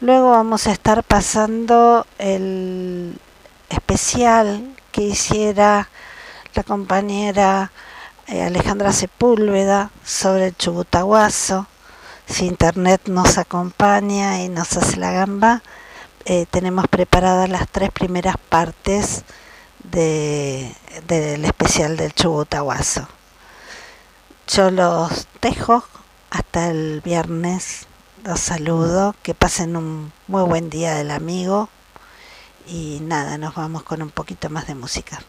Luego vamos a estar pasando el especial que hiciera la compañera eh, Alejandra Sepúlveda sobre el Chubutahuazo. Si internet nos acompaña y nos hace la gamba, eh, tenemos preparadas las tres primeras partes del de, de especial del Chubutahuazo. Yo los dejo hasta el viernes. Los saludo. Que pasen un muy buen día del amigo. Y nada, nos vamos con un poquito más de música.